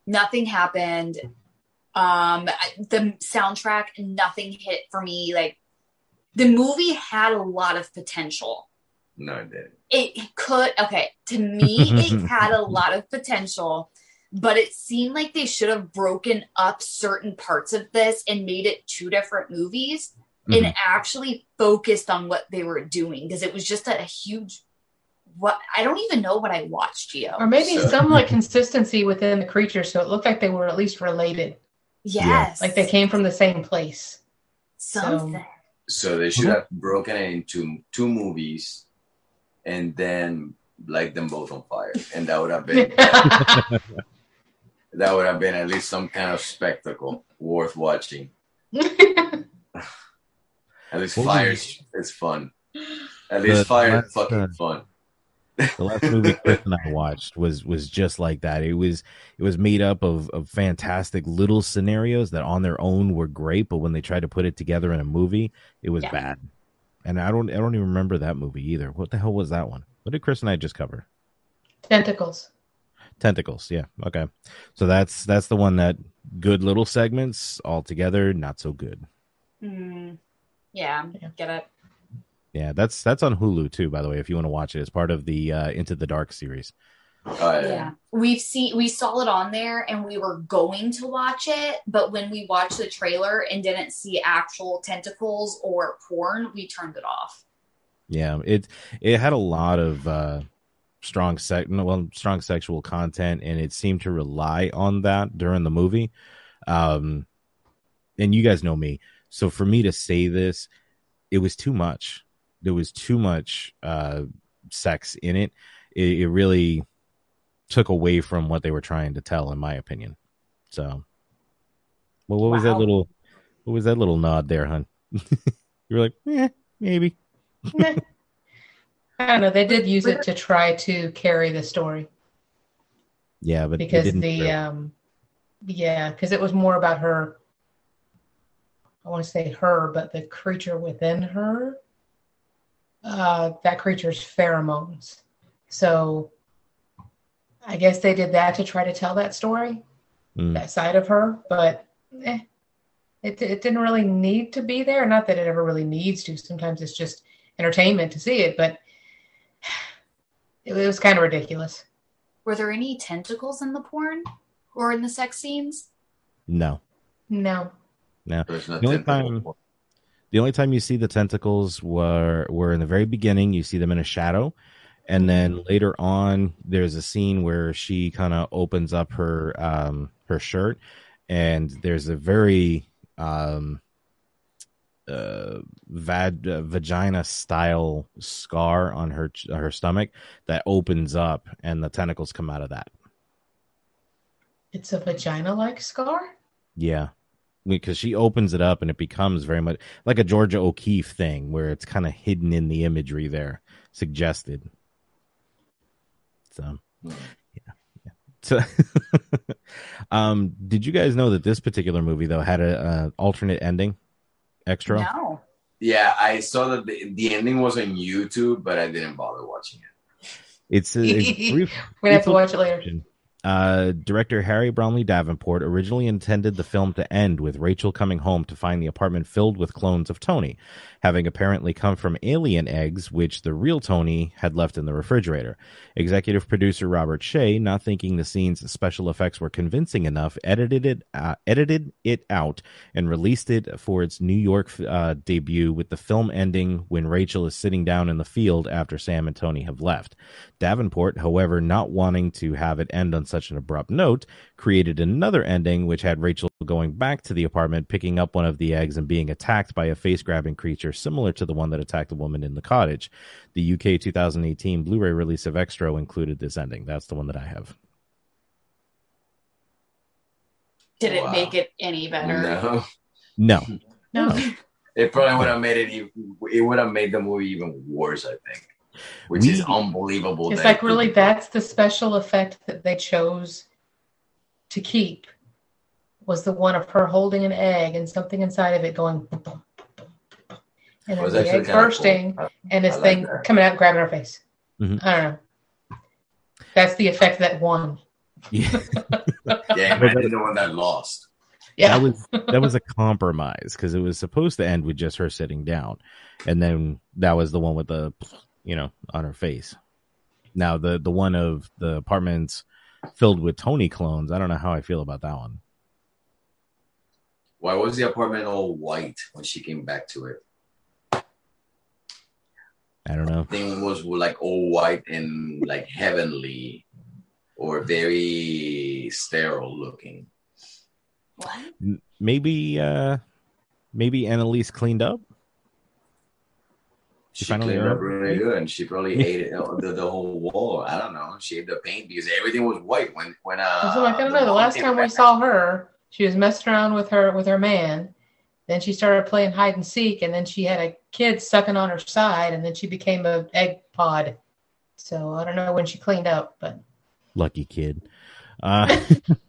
nothing happened. Um, the soundtrack, nothing hit for me. Like the movie had a lot of potential. No, it didn't. It could, okay, to me, it [LAUGHS] had a lot of potential, but it seemed like they should have broken up certain parts of this and made it two different movies Mhm. and actually focused on what they were doing because it was just a, huge. What I don't even know what I watched, Gio. Or maybe So- some like consistency within the creatures, so it looked like they were at least related, yes, like they came from the same place. something. So they should have broken it into two movies and then light them both on fire. And that would have been [LAUGHS] [LAUGHS] that would have been at least some kind of spectacle worth watching. [LAUGHS] At least What fire was- is is fun. At least The fire last, is fucking uh, fun. the last movie Chris and I watched was was just like that. It was it was made up of of fantastic little scenarios that on their own were great, but when they tried to put it together in a movie, it was Yeah. bad. And I don't I don't even remember that movie either. What the hell was that one? What did Chris and I just cover? Tentacles. Tentacles. Yeah. Okay. So that's that's the one that good little segments all together, not so good. Hmm. yeah, Yeah. get it. Yeah, that's that's on Hulu too, by the way, if you want to watch it. It's part of the uh Into the Dark series. Oh, yeah. Yeah. We've seen we saw it on there and we were going to watch it, but when we watched the trailer and didn't see actual tentacles or porn, we turned it off. Yeah, it it had a lot of uh strong sex well strong sexual content and it seemed to rely on that during the movie. Um and you guys know me. So for me to say this, it was too much. There was too much uh sex in it. It, it really took away from what they were trying to tell in my opinion. So well what was that little what was that little nod there, hun? [LAUGHS] you were like, eh, maybe. I don't know. They did use it to [LAUGHS] try to carry the story Yeah, but because didn't the really. um, yeah, because it was more about her. I want to say her, but the creature within her. Uh, that creature's pheromones. So, I guess they did that to try to tell that story, Mm. that side of her. But eh, it it didn't really need to be there. Not that it ever really needs to. Sometimes it's just entertainment to see it, but it was kind of ridiculous. Were there any tentacles in the porn or in the sex scenes? No, No. no. There's no The only time- The only time you see the tentacles were were in the very beginning. You see them in a shadow, and then later on, there's a scene where she kind of opens up her um her shirt, and there's a very um uh, vad, uh, vagina style scar on her her stomach that opens up, and the tentacles come out of that. It's a vagina like scar? Yeah. Because she opens it up and it becomes very much like a Georgia O'Keeffe thing where it's kind of hidden in the imagery there, suggested. So, yeah. yeah. So, [LAUGHS] um, did you guys know that this particular movie, though, had a, a alternate ending Xtro? No. Yeah, I saw that the, the ending was on YouTube, but I didn't bother watching it. It's a, a [LAUGHS] brief, We're have to watch it later. Uh, director Harry Bromley Davenport originally intended the film to end with Rachel coming home to find the apartment filled with clones of Tony, having apparently come from alien eggs, which the real Tony had left in the refrigerator. Executive producer Robert Shaye, not thinking the scene's special effects were convincing enough, edited it, uh, edited it out and released it for its New York uh, debut, with the film ending when Rachel is sitting down in the field after Sam and Tony have left. Davenport, however, not wanting to have it end on such an abrupt note, created another ending which had Rachel going back to the apartment, picking up one of the eggs, and being attacked by a face grabbing creature similar to the one that attacked the woman in the cottage. The UK 2018 Blu ray release of Xtro included this ending. That's the one that I have. Did it Wow. make it any better? No. No. No. [LAUGHS] It probably would have made it. even- It would have made the movie even worse. I think, which We- is unbelievable. It's that- like really that's the special effect that they chose to keep was the one of her holding an egg and something inside of it going boom, boom, boom, boom, boom. and then was the egg kinda cool. bursting I- and this like thing that. coming out and grabbing her face. Mhm. I don't know. That's the effect that won. Yeah. [LAUGHS] Yeah, imagine the one that lost. Yeah. That was [LAUGHS] that was a compromise because it was supposed to end with just her sitting down, and then that was the one with the, you know, on her face. Now the the one of the apartments filled with Tony clones. I don't know how I feel about that one. Why was the apartment all white when she came back to it? I don't know. Thing was like all white and like heavenly, or very sterile looking. What? Maybe uh maybe Annalise cleaned up. She She finally cleaned up really good, and she probably [LAUGHS] ate it, the, the whole wall. I don't know. She ate the paint because everything was white when when uh. so like I don't know. The last time we back. saw her, she was messing around with her with her man. Then she started playing hide and seek, and then she had a kid sucking on her side, and then she became a egg pod. So I don't know when she cleaned up, but Lucky kid. Uh,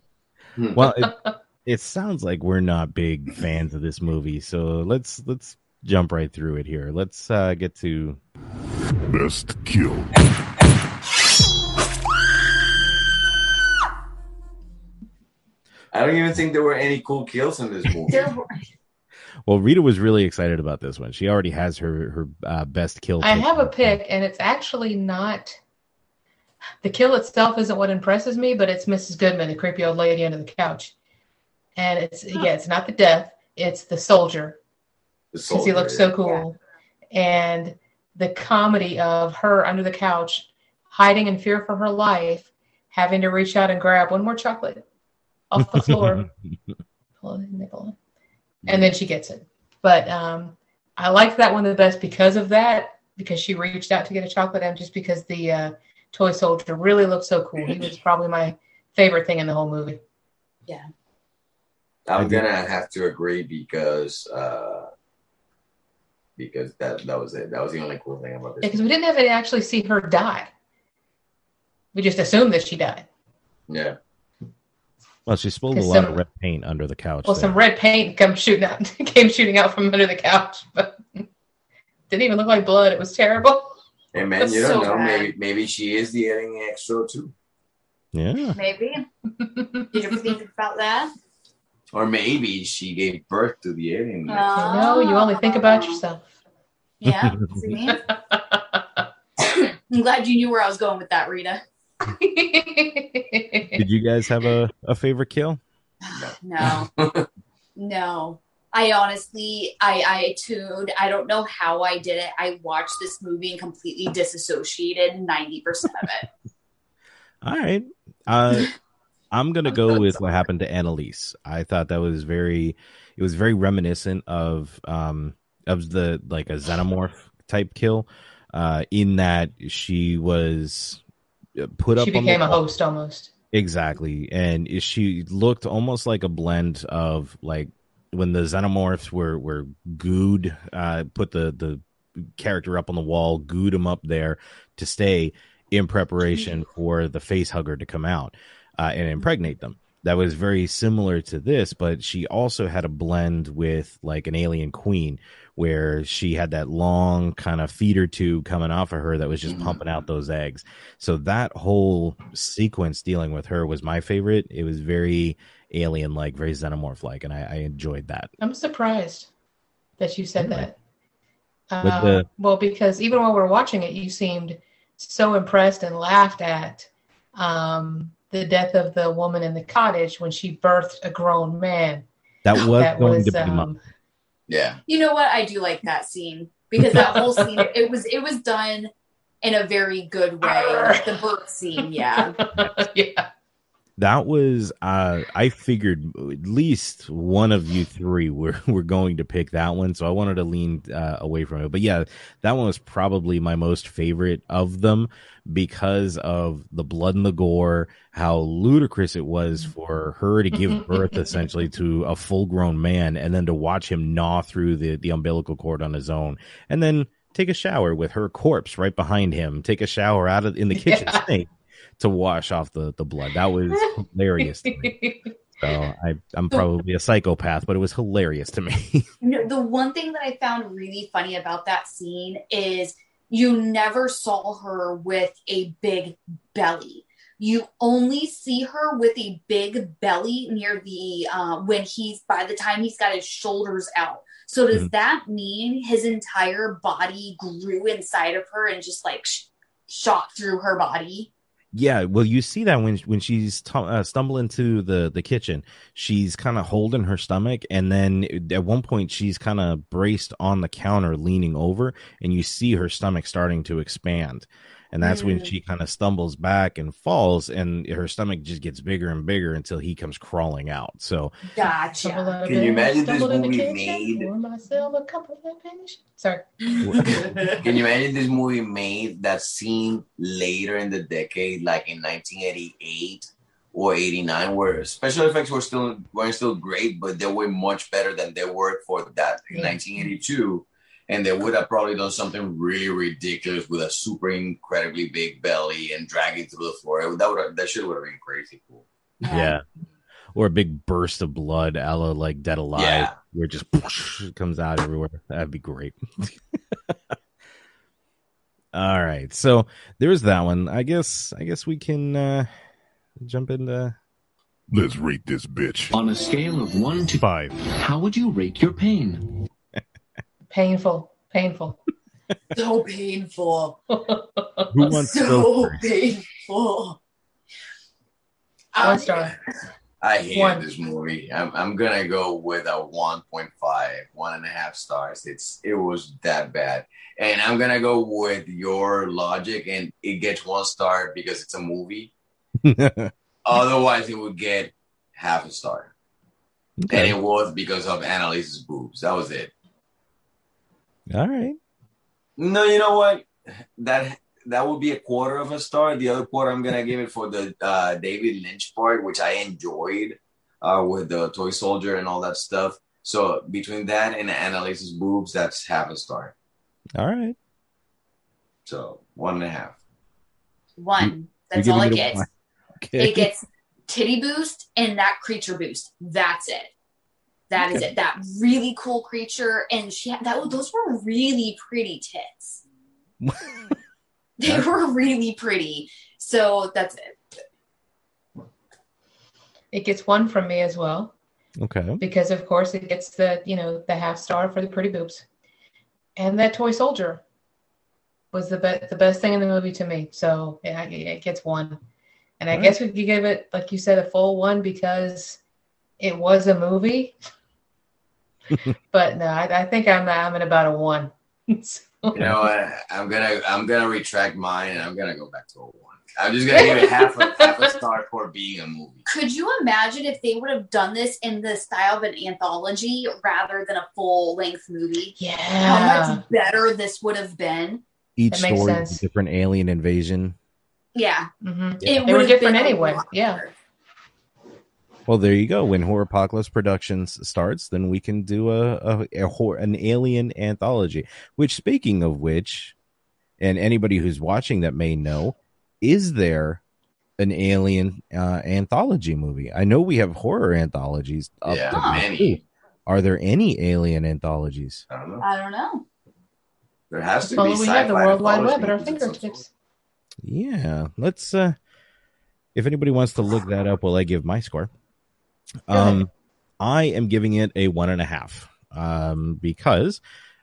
[LAUGHS] well, it, it sounds like we're not big fans of this movie, so let's let's jump right through it here. Let's uh, get to Best kill. I don't even think there were any cool kills in this movie. Well. Rita was really excited about this one. She already has her her uh, best kill. I have a pick, and it's actually not. The kill itself isn't what impresses me, but it's Mrs. Goodman, the creepy old lady under the couch. And it's yeah, it's not the death; it's the soldier The because he soldier, looks so cool. And the comedy of her under the couch, hiding in fear for her life, having to reach out and grab one more chocolate off the floor. [LAUGHS] Pull. And then she gets it. But um, I liked that one the best because of that, because she reached out to get a chocolate and just because the uh, toy soldier really looked so cool. He was probably my favorite thing in the whole movie. Yeah. I'm gonna have to agree because uh because that that was it. That was the only cool thing about this. Because we didn't have to actually see her die. We just assumed that she died. Yeah. Well, she spilled a lot some- of red paint under the couch. Well, there. some red paint come shooting out, [LAUGHS] came shooting out from under the couch, but [LAUGHS] didn't even look like blood. It was terrible. Hey man, you don't so know. bad. Maybe maybe she is the alien extra too. yeah. Maybe. Did [LAUGHS] you ever think about that? Or maybe she gave birth to the alien. Uh, no, you only think about yourself. Yeah. [LAUGHS] I'm glad you knew where I was going with that, Rita. [LAUGHS] Did you guys have a, a favorite kill? No. no. I honestly, I, I tuned. I don't know how I did it. I watched this movie and completely disassociated 90% of it. [LAUGHS] All right. Uh, I'm gonna go with what happened to Annalise. I thought that was very, it was very reminiscent of um of the like a xenomorph type kill, uh, in that she was uh, put up. she on the became a host almost. Exactly, and she looked almost like a blend of like when the xenomorphs were were gooed, uh, put the the character up on the wall, gooed him up there to stay in preparation for the face hugger to come out uh, and impregnate them. that was very similar to this, but she also had a blend with like an alien queen where she had that long kind of feeder tube coming off of her that was just pumping out those eggs. So that whole sequence dealing with her was my favorite. It was very alien like, very xenomorph like, and I, I enjoyed that. I'm surprised that you said that. Uh, the- well, because even while we are watching it, you seemed so impressed and laughed at um, the death of the woman in the cottage when she birthed a grown man. That was That going was to be my um, Yeah. You know what? I do like that scene because that whole [LAUGHS] scene it was it was done in a very good way. The birth scene, yeah. [LAUGHS] yeah. That was uh i figured at least one of you three were [LAUGHS] were going to pick that one so i wanted to lean uh, away from it. But yeah that one was probably my most favorite of them because of the blood and the gore how ludicrous it was for her to give [LAUGHS] birth essentially to a full grown man and then to watch him gnaw through the the umbilical cord on his own and then take a shower with her corpse right behind him take a shower out of in the kitchen Yeah. sink to wash off the, the blood. That was [LAUGHS] hilarious to me. So I, I'm probably a psychopath, but it was hilarious to me. [LAUGHS] The one thing that I found really funny about that scene is you never saw her with a big belly. You only see her with a big belly near the uh, when he's by the time he's got his shoulders out. So does Mhm. that mean his entire body grew inside of her and just like sh- shot through her body? Yeah, well, you see that when when she's t- uh, stumbling to the the kitchen, she's kind of holding her stomach, and then at one point she's kind of braced on the counter, leaning over, and you see her stomach starting to expand. And that's when Mm. she kind of stumbles back and falls, and her stomach just gets bigger and bigger until he comes crawling out. So Gotcha. Can you imagine this Stumbled in the movie kitchen, made- poured myself a cup of finish. Sorry. [LAUGHS] Can you imagine this movie made that scene later in the decade, like in 1988 or 89, where special effects were still weren't still great, but they were much better than they were for that in Yeah. 1982, and they would have probably done something really ridiculous with a super incredibly big belly and dragging through the floor. That would that shit would have been crazy cool. Yeah. Or a big burst of blood, a la like Dead Alive, Yeah. where it just whoosh, comes out everywhere. That'd be great. [LAUGHS] All right. So there's that one. I guess I guess we can uh jump into Let's rate this bitch. On a scale of one to five. how would you rate your pain? Painful. Painful. [LAUGHS] So painful. Who wants so first? painful. One um, star. I hate One. this movie. I'm, I'm gonna go with a 1.5, one and a half stars. It's it was that bad, and I'm gonna go with your logic, and it gets one star because it's a movie. [LAUGHS] Otherwise, it would get half a star, and it was because of Annalise's boobs. That was it. All right. No, you know what? That that would be a quarter of a star. The other quarter, I'm gonna give it for the uh, David Lynch part, which I enjoyed uh, with the toy soldier and all that stuff. So between that and Annalise's boobs, that's half a star. All right. So one and a half. One. That's all it gets. Okay. It gets titty boost and that creature boost. That's it. That is Okay. it. That really cool creature, and she had, that those were really pretty tits. [LAUGHS] They were really pretty. So that's it. It gets one from me as well. okay. because of course it gets the you know the half star for the pretty boobs and that toy soldier was the best the best thing in the movie to me so yeah, it, it gets one and i All guess we could give it like you said a full one because it was a movie [LAUGHS] but no I, I think i'm i'm at about a one So- You [LAUGHS] know what? I'm gonna I'm gonna retract mine, and I'm gonna go back to a one. I'm just gonna give it half a half a [LAUGHS] star for being a movie. Could you imagine if they would have done this in the style of an anthology rather than a full length movie? Yeah, how much better this would have been. Each story is a sense. different alien invasion. Yeah. hmm It They were would have different been a anyway, yeah. better. Well, there you go. When Horropocalypse Productions starts, then we can do a, a, a hor- an alien anthology. Which, speaking of which, and anybody who's watching that may know, is there an alien uh, anthology movie. I know we have horror anthologies. Up Yeah, to many. too. Are there any alien anthologies? I don't know. I don't know. There has to Well, be. we have the World Wide Web at our movies of some fingertips. Yeah, let's. uh If anybody wants to look that up, while I give my score, ahead. Um, I am giving it a one and a half, um, because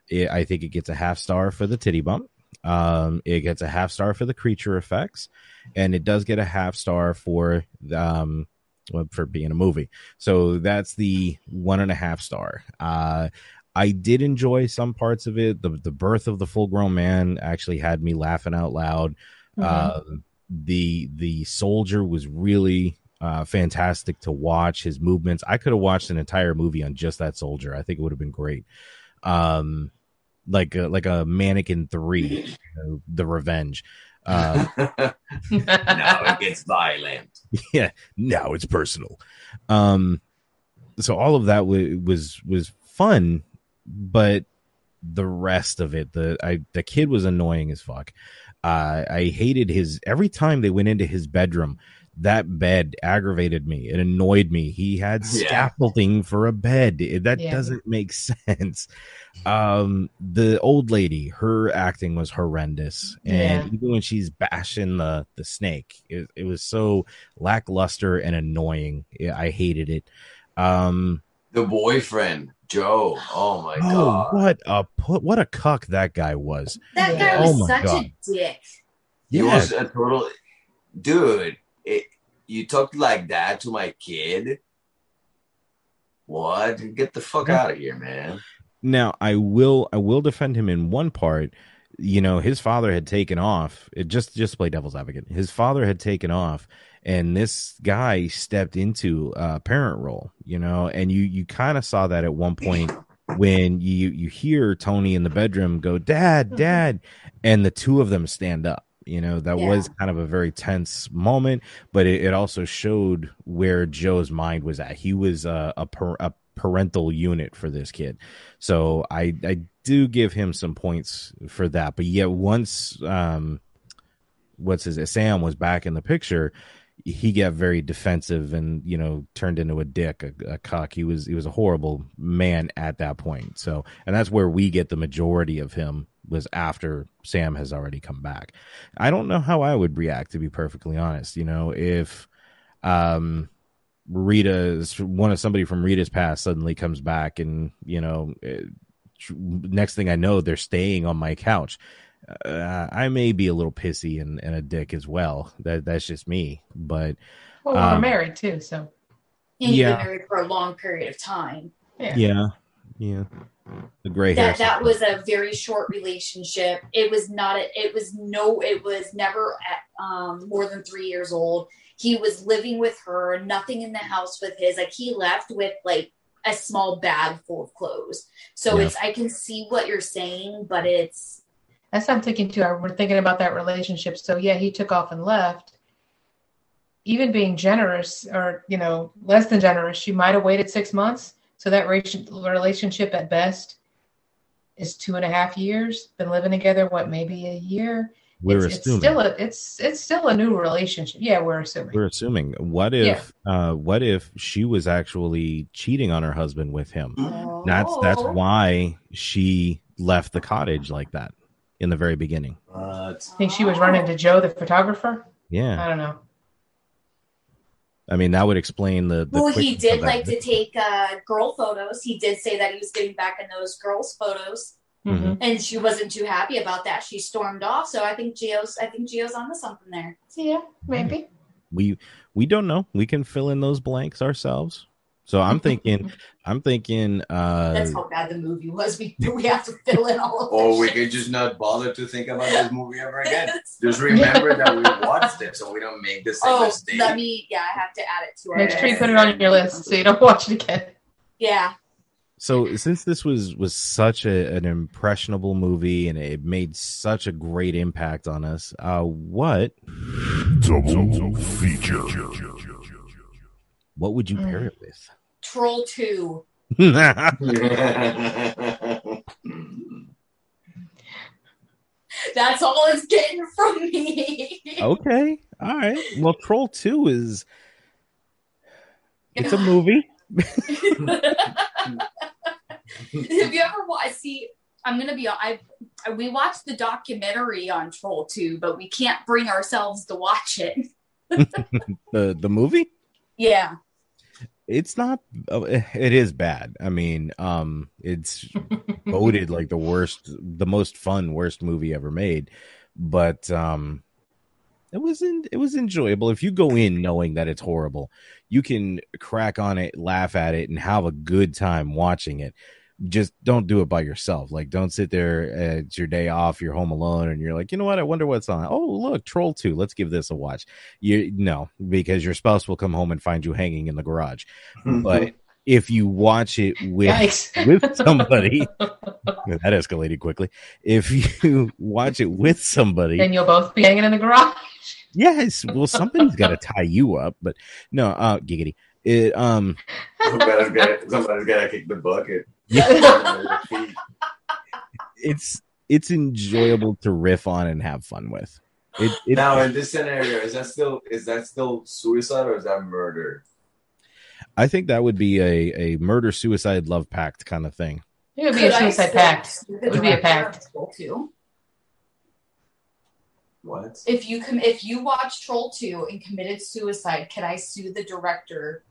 it, I think it gets a half star for the titty bump. Um, it gets a half star for the creature effects, and it does get a half star for um well, for being a movie. So that's the one and a half star. Uh, I did enjoy some parts of it. The the birth of the full grown man actually had me laughing out loud. Mhm. Um, the the soldier was really uh, fantastic to watch. His movements. I could have watched an entire movie on just that soldier. I think it would have been great. Um, like a, like a mannequin three, you know, the revenge. Uh, [LAUGHS] now it gets violent. [LAUGHS] yeah now it's personal um so all of that w- was was fun but the rest of it the i the kid was annoying as fuck uh i hated his every time they went into his bedroom that bed aggravated me it annoyed me he had Yeah. scaffolding for a bed that Yeah. doesn't make [LAUGHS] sense um the old lady her acting was horrendous and Yeah. even when she's bashing the the snake it, it was so lackluster and annoying i hated it um The boyfriend, Joe. Oh my oh god. what a put what a cuck that guy was That guy Oh was my such God. a dick. He was a total dude. It, you talked like that to my kid. What? Get the fuck out of here, man. Now I will I will defend him in one part. You know, his father had taken off. It just just to play devil's advocate. His father had taken off, and this guy stepped into a parent role. You know, and you you kind of saw that at one point when you you hear Tony in the bedroom go, "Dad, mm-hmm. Dad," and the two of them stand up. You know, that Yeah. was kind of a very tense moment, but it, it also showed where Joe's mind was at. He was a a, per, a parental unit for this kid. So I I do give him some points for that. But yet once um what's his Sam was back in the picture, he got very defensive and you know turned into a dick, a, a cuck. He was he was a horrible man at that point. So and that's where we get the majority of him was after Sam has already come back. I don't know how I would react to be perfectly honest. You know if um Rita, one of somebody from Rita's past, suddenly comes back, and you know, tr- next thing I know, they're staying on my couch. Uh, I may be a little pissy and, and a dick as well. That that's just me. But Well, we're Um, married too, so And you've Yeah. been married for a long period of time. yeah. yeah, yeah, the gray hair. That that was a very short relationship. It was not a, it was no it was never at, um more than 3 years old. He was living with her, nothing in the house with his. Like he left with like a small bag full of clothes. So Yeah. it's I can see what you're saying, but it's That's what I'm thinking too. I- We're thinking about that relationship. So yeah, he took off and left. Even being generous, or you know, less than generous, she might have waited six months. So that ration- relationship at best is two and a half years. Been living together, what maybe a year. we're it's, it's assuming. still a it's it's still a new relationship. Yeah, we're assuming. we're assuming. What if uh what if she was actually cheating on her husband with him? That's that's Oh. why she left the cottage like that in the very beginning. What? I think she was running to Joe, the photographer. Yeah. I don't know. I mean, that would explain the. the well, he did like to take uh, girl photos. He did say that he was getting back in those girls' photos, Mhm. and she wasn't too happy about that. She stormed off. So I think Gio's, I think Gio's onto something there. Yeah, maybe. We we don't know. We can fill in those blanks ourselves. So I'm [LAUGHS] thinking, I'm thinking. uh That's how bad the movie was. We [LAUGHS] we have to fill in all of Or that we shit. could just not bother to think about this movie ever again. [LAUGHS] Just remember that we watched it, so we don't make the same Oh, mistake. let me. Yeah, I have to add it to our. Make sure you put it on your list so you don't watch it again. Yeah. So since this was was such a, an impressionable movie and it made such a great impact on us, uh, what Double feature. what would you pair it with? Troll Two. [LAUGHS] That's all it's getting from me. okay, All right. Well, Troll Two is it's a movie. [LAUGHS] Have you ever watched? See, I'm gonna be. I we watched the documentary on Troll 2, but we can't bring ourselves to watch it. [LAUGHS] the the movie. Yeah, It's not. uh, It is bad. I mean, um, it's [LAUGHS] voted like the worst, the most fun, worst movie ever made. But um, it wasn't it was enjoyable. If you go in knowing that it's horrible, you can crack on it, laugh at it, and have a good time watching it. Just don't do it by yourself. Like, don't sit there. uh, It's your day off. You're home alone, and you're like, you know what? I wonder what's on. Oh, look, Troll Two. Let's give this a watch. You no, because your spouse will come home and find you hanging in the garage. But if you watch it with Yikes. with [LAUGHS] somebody, that escalated quickly. If you watch it with somebody, Then you'll both be hanging in the garage. yes, well, somebody's got to tie you up. But no, uh, giggity. It um, somebody's got somebody's got to kick the bucket. [LAUGHS] it's it's enjoyable to riff on and have fun with. It, it now in this scenario, is that still is that still suicide or is that murder? I think that would be a a murder suicide love pact kind of thing. It would be Could a I suicide sue pact. It would be a pact. Troll 2? What? If you com- if you watch Troll 2 and committed suicide, can I sue the director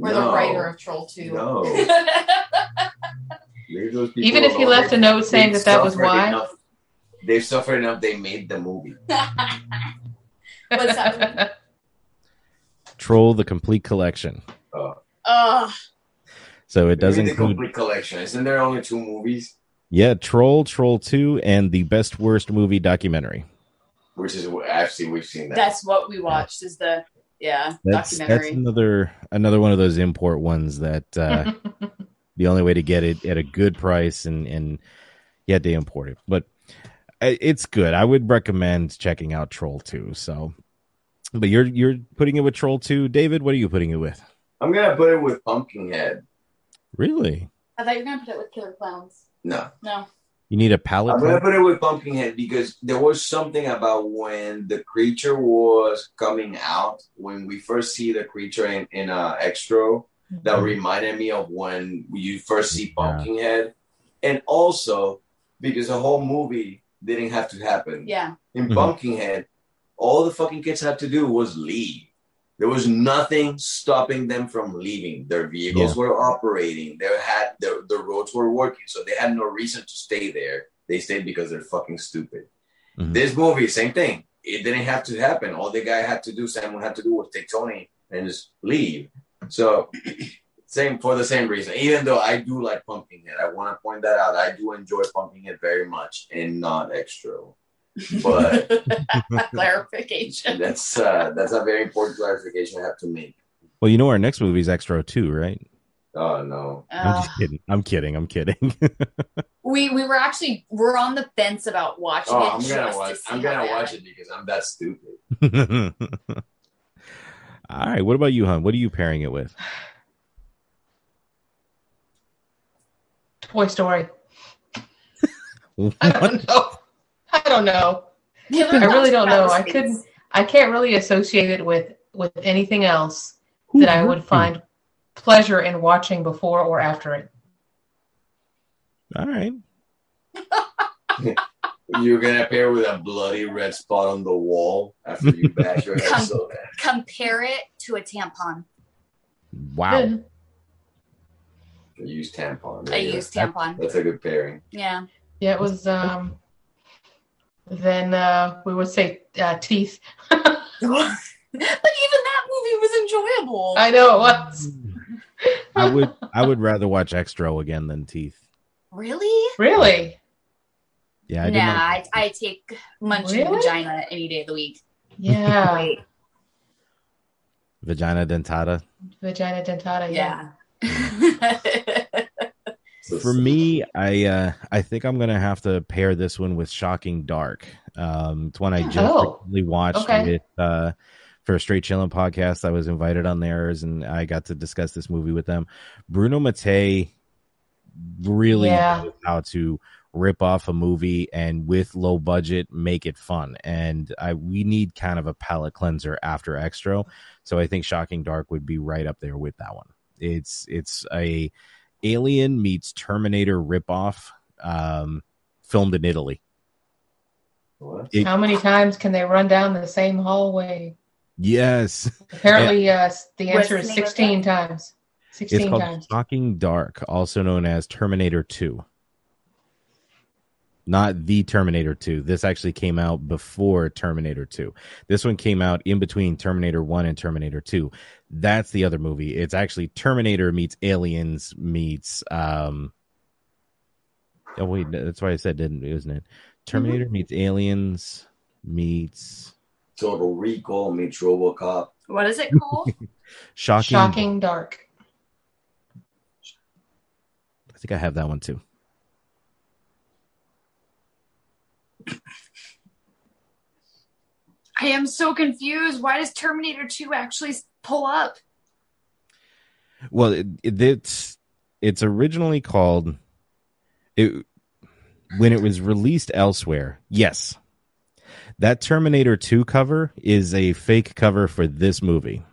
or the writer of Troll 2? No. [LAUGHS] Leave those people Even if he left a note saying that that was why? enough- They've suffered enough. They made the movie. [LAUGHS] What's that? Troll the complete collection. Oh, Ugh. So it does Maybe the complete collection. Isn't there only two movies? yeah, Troll, Troll Two, and the best worst movie documentary. Which is actually we've seen that. That's what we watched. Is the yeah That's that's another another one of those import ones that [LAUGHS] uh, the only way to get it at a good price and and you they import it, but it's good. I would recommend checking out Troll Two. So, but you're you're putting it with Troll Two, David. What are you putting it with? I'm gonna put it with Pumpkinhead. Really? I thought you were gonna put it with Killer Clowns. No, No. You need a palette. I'm gonna cleanser? put it with Pumpkinhead because there was something about when the creature was coming out. When we first see the creature in in uh, Xtro, that reminded me of when you first see Pumpkinhead, and also because the whole movie didn't have to happen. Yeah. In Mhm. Pumpkinhead, all the fucking kids had to do was leave. There was nothing stopping them from leaving. Their vehicles Yeah. were operating. They had the the roads were working, so they had no reason to stay there. They stayed because they're fucking stupid. Mhm. This movie, same thing. It didn't have to happen. All the guy had to do, Samuel had to do, was take Tony and just leave. So, [CLEARS THROAT] same for the same reason. Even though I do like Pumpkinhead, I want to point that out. I do enjoy Pumpkinhead very much, and not Xtro. But [LAUGHS] Clarification. that's uh, that's a very important clarification I have to make. Well, you know our next movie is Xtro Two, right? Oh no, I'm Uh, just kidding. I'm kidding. I'm kidding. [LAUGHS] we we were actually we're on the fence about watching oh, it. I'm gonna watch. see I'm gonna bad watch it- it because I'm that stupid. [LAUGHS] All right. What about you, hon? What are you pairing it with? Toy Story. I don't know. I don't know. I really don't know. I couldn't. I can't really associate it with with anything else that I would find pleasure in watching before or after it. All right. [LAUGHS] You're gonna pair with a bloody red spot on the wall after you bash your head Come- so bad. Compare it to a tampon. Wow. I use tampon. I Yeah, use tampon. That's a good pairing. Yeah. Yeah, it was. Um, then uh, we would say uh, teeth. [LAUGHS] but even that movie was enjoyable. I know it was. I would. I would rather watch Xtro again than Teeth. really? Really? Yeah, I nah. I, I take munching Really? vagina any day of the week. Yeah. [LAUGHS] Wait, Vagina dentata. Vagina dentata. Yeah. yeah. [LAUGHS] For me, I uh, I think I'm gonna have to pair this one with Shocking Dark. Um, it's one I just Oh, recently watched okay. with uh, for a Straight Chilling podcast. I was invited on theirs, and I got to discuss this movie with them. Bruno Mattei really Yeah. knows how to rip off a movie and with low budget make it fun. And I we need kind of a palate cleanser after Xtro. So I think Shocking Dark would be right up there with that one. It's it's a Alien meets Terminator ripoff, um, filmed in Italy. It- How many times can they run down the same hallway? yes, Apparently, uh, the answer is name of 16 times. it's 16 called times. Shocking Dark, also known as Terminator Two. Not the Terminator 2. This actually came out before Terminator 2. This one came out in between Terminator 1 and Terminator 2. That's the other movie. It's actually Terminator meets Aliens meets um Oh wait, that's why I said didn't isn't it? Terminator meets Aliens meets Total Recall meets RoboCop. What is it called? [LAUGHS] Shocking. Shocking Dark. I think I have that one too. I am so confused. Why does Terminator 2 actually s- pull up? Well, it, it, it's it's originally called it when it was released elsewhere. Yes, that Terminator Two cover is a fake cover for this movie,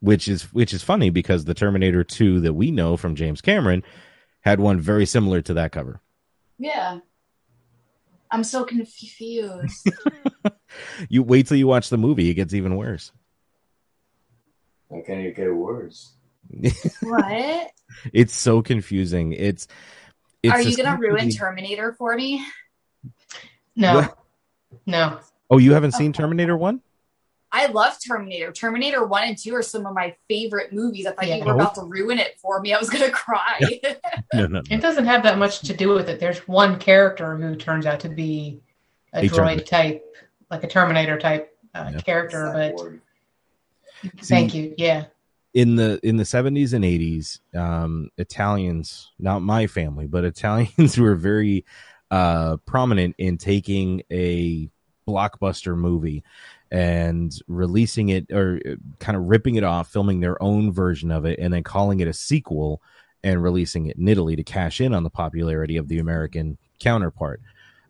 which is which is funny because the Terminator Two that we know from James Cameron had one very similar to that cover. Yeah. I'm so confused. [LAUGHS] You wait till you watch the movie; it gets even worse. How can it get worse? [LAUGHS] what? it's so confusing. It's, it's Are you going to ruin essentially- Terminator for me? No. What? No. Oh, you haven't seen Terminator One? I love Terminator. Terminator 1 and 2 are some of my favorite movies. I thought you were about to ruin it for me. I was going to cry. [LAUGHS] [LAUGHS] No, no, no. It doesn't have that much to do with it. There's one character who turns out to be a, A droid Terminator. type, like a Terminator type uh, Yeah. character. But Cyborg. thank you. Yeah. in the in the 70s and 80s um italians not my family but [LAUGHS] italians were very uh prominent in taking a blockbuster movie and releasing it or uh, kind of ripping it off filming their own version of it and then calling it a sequel and releasing it in italy to cash in on the popularity of the american counterpart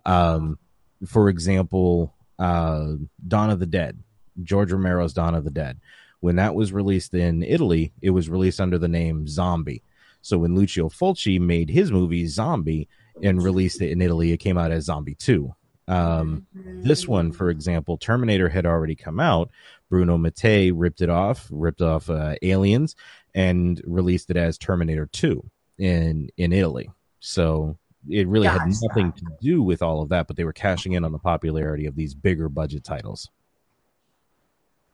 um for example uh dawn of the dead george romero's dawn of the dead when that was released in Italy, it was released under the name Zombie. So when Lucio Fulci made his movie Zombie and released it in Italy, it came out as Zombie 2. Um, this one, for example, Terminator had already come out. Bruno Mattei ripped it off, ripped off uh, Aliens, and released it as Terminator 2 in in Italy. So it really had nothing to do with all of that, but they were cashing in on the popularity of these bigger budget titles.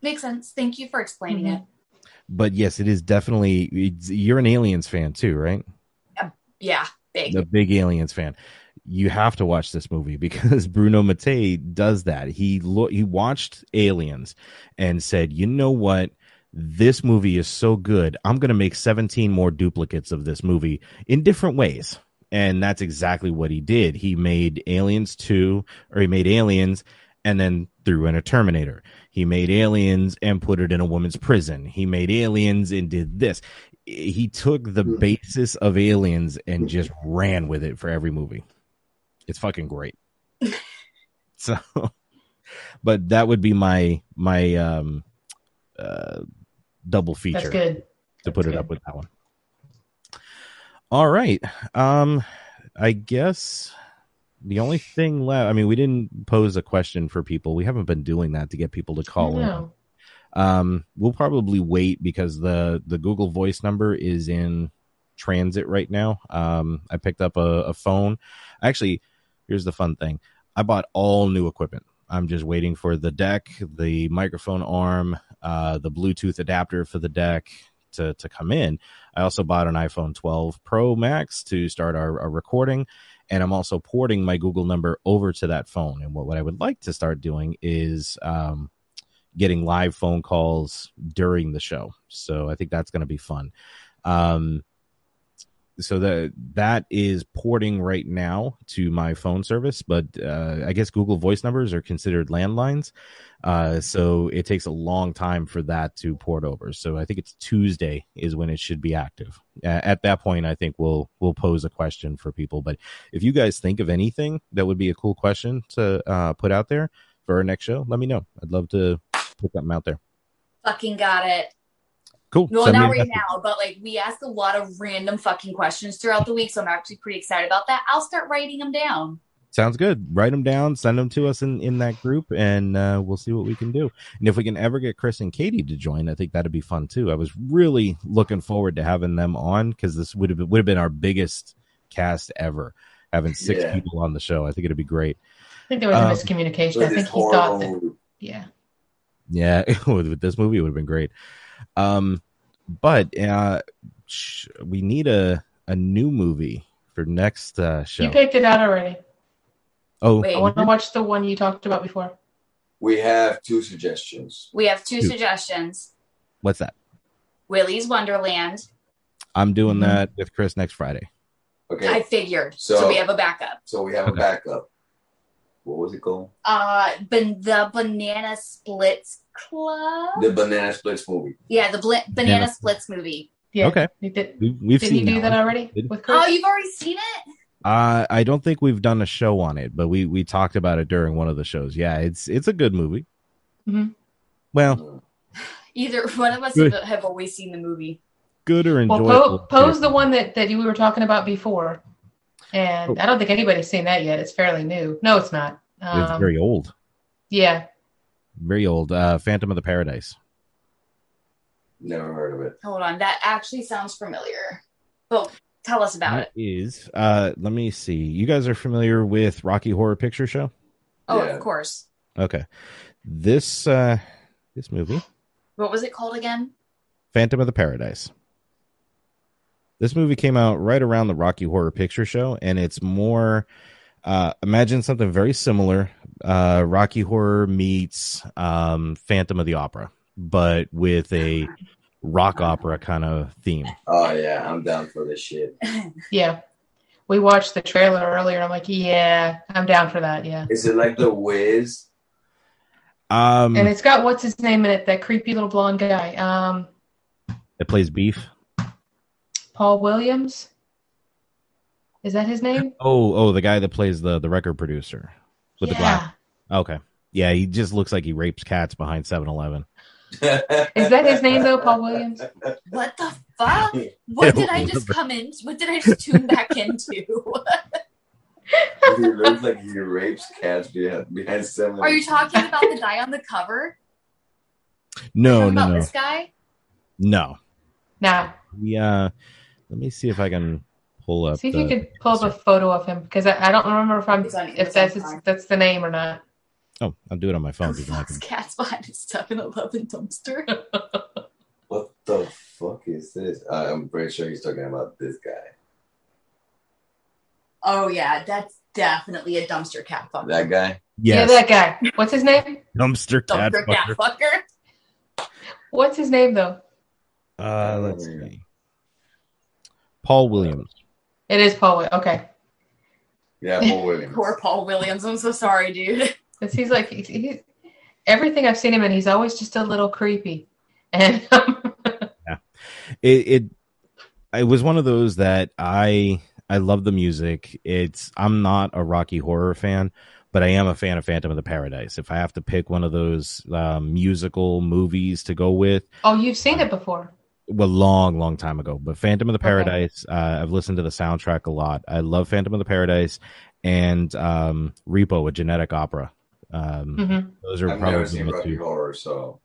Makes sense. Thank you for explaining Mhm. it. But yes, it is definitely. It's, you're an Aliens fan too, right? Yeah, big. A big Aliens fan. You have to watch this movie [LAUGHS] because Bruno Mattei does that. He lo- he watched Aliens and said, "You know what? This movie is so good. I'm going to make 17 more duplicates of this movie in different ways." And that's exactly what he did. He made Aliens 2 or he made Aliens and then threw in a Terminator. He made aliens and put it in a woman's prison. He made aliens and did this. He took the basis of aliens and just ran with it for every movie. It's fucking great. [LAUGHS] so, but that would be my my um uh double feature That's good. to put That's it up with that one. All right. Um I guess the only thing left I mean we didn't pose a question for people. We haven't been doing that to get people to call in. Um we'll probably wait because the the Google Voice number is in transit right now. Um I picked up a, a phone. Actually, here's the fun thing. I bought all new equipment. I'm just waiting for the deck, the microphone arm, uh, the Bluetooth adapter for the deck to, to come in. I also bought an iPhone 12 Pro Max to start our, our recording. And I'm also porting my Google number over to that phone. And what, what I would like to start doing is um, getting live phone calls during the show. So I think that's going to be fun. Um, so that that is porting right now to my phone service, but uh, I guess Google Voice numbers are considered landlines, uh, so it takes a long time for that to port over. So I think it's Tuesday is when it should be active. At that point, I think we'll we'll pose a question for people. But if you guys think of anything that would be a cool question to uh, put out there for our next show, let me know. I'd love to put something out there. Fucking got it. Cool. Well, Send not right message. now, but like we ask a lot of random fucking questions throughout the week, so I'm actually pretty excited about that. I'll start writing them down. Sounds good. Write them down, send them to us in, in that group, and uh, we'll see what we can do. And if we can ever get Chris and Katie to join, I think that'd be fun too. I was really looking forward to having them on because this would have would have been our biggest cast ever, having six Yeah. people on the show. I think it'd be great. I think there was a Um, miscommunication. I think this he thought that. Yeah. Yeah, [LAUGHS] with, with this movie, it would have been great. Um, but uh, sh- we need a a new movie for next uh, show. You picked it out already. oh, Wait. I want to watch the one you talked about before. We have two suggestions. We have two Two. suggestions: what's that? Willy's Wonderland. I'm doing Mhm. that with Chris next Friday. Okay. I figured, so, So- we have a backup. So we have Okay. a backup. What was it called? Uh, ban- the Banana Splits Club. The Banana Splits movie. yeah, the bl- Banana Banana- Splits movie. Yeah. Okay. You did. We, we've Did seen you do that one. already Did- with Chris? Oh, you've already seen it? Uh, I don't think we've done a show on it, but we we talked about it during one of the shows. Yeah, it's it's a good movie. Mhm. Well. [LAUGHS] Either one of us Good. have always seen the movie. good or well, enjoyable. po- pose the one that that you we were talking about before, and Oh. I don't think anybody's seen that yet. It's fairly new. No, it's not. It's Um, very old, yeah. Very old. Uh, Phantom of the Paradise. Never heard of it. Hold on, that actually sounds familiar. But tell us about That it. is. Uh, let me see. You guys are familiar with Rocky Horror Picture Show? Oh, Yeah. of course. Okay. This uh, this movie, What was it called again? Phantom of the Paradise. This movie came out right around the Rocky Horror Picture Show, and it's more. Uh, imagine something very similar. Uh, Rocky Horror meets um, Phantom of the Opera, but with a rock opera kind of theme. Oh yeah, I'm down for this shit. [LAUGHS] Yeah. We watched the trailer earlier. I'm like, yeah, I'm down for that. Yeah. Is it like The Wiz? Um, And it's got what's his name in it? That creepy little blonde guy. Um, it plays Beef. Paul Williams. Is that his name? Oh, oh, the guy that plays the the record producer with the glass. Okay, yeah, he just looks like he rapes cats behind 7-Eleven. Is that his name though, Paul Williams? What the fuck? What did I just come in? What did I just tune back into? he looks like he rapes cats behind behind seven. Are you talking about the guy on the cover? No, talking no, about no, this guy? no. Now, Yeah, uh, let me see if I can pull up. see if the- you could pull up a photo of him because I, I don't remember if I'm on- if that's his, that's the name or not. Oh, I'll do it on my phone. so you can- Fuck's [LAUGHS] cats behind his 7-Eleven dumpster. [LAUGHS] What the fuck is this? Uh, I'm pretty sure he's talking about this guy. Oh yeah, that's definitely a dumpster cat fucker. That guy. Yes, Yeah, that guy. What's his name? dumpster cat. dumpster cat fucker. fucker. What's his name though? Uh, let's see. Paul Williams. It is Paul. Okay, Yeah, [LAUGHS] Paul Williams. Poor Paul Williams. I'm so sorry, dude. [LAUGHS] 'Cause he's like he, he, everything I've seen him in. He's always just a little creepy, [LAUGHS] and yeah, it, it it was one of those that I I love the music. It's I'm not a Rocky Horror fan, but I am a fan of Phantom of the Paradise. If I have to pick one of those um, musical movies to go with, oh, you've seen it before. Well, long long time ago. But Phantom of the Okay. Paradise, uh, I've listened to the soundtrack a lot. I love Phantom of the Paradise and um, Repo, a genetic opera. Um, hmm Those are I've never probably seen the Rocky two. Horror, so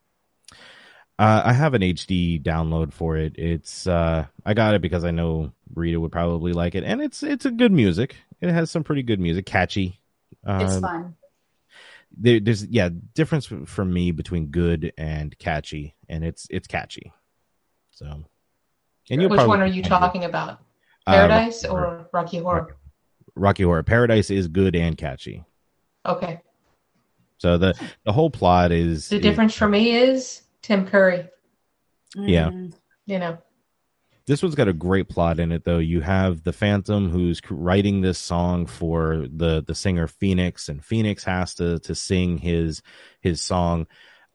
Uh, I have an HD download for it. It's uh, I got it because I know Rita would probably like it, and it's it's a good music. It has some pretty good music, catchy. It's Um, fun. there, there's yeah difference for me between good and catchy, and it's it's catchy. So, and you'll Which probably one are you talking about? Uh, Paradise Horror. or Rocky Horror? Rocky Horror Paradise is good and catchy. Okay. So the the whole plot is The is- difference for me is Tim Curry. yeah. Mm. You know, this one's got a great plot in it though you have the phantom who's writing this song for the the singer phoenix and phoenix has to to sing his his song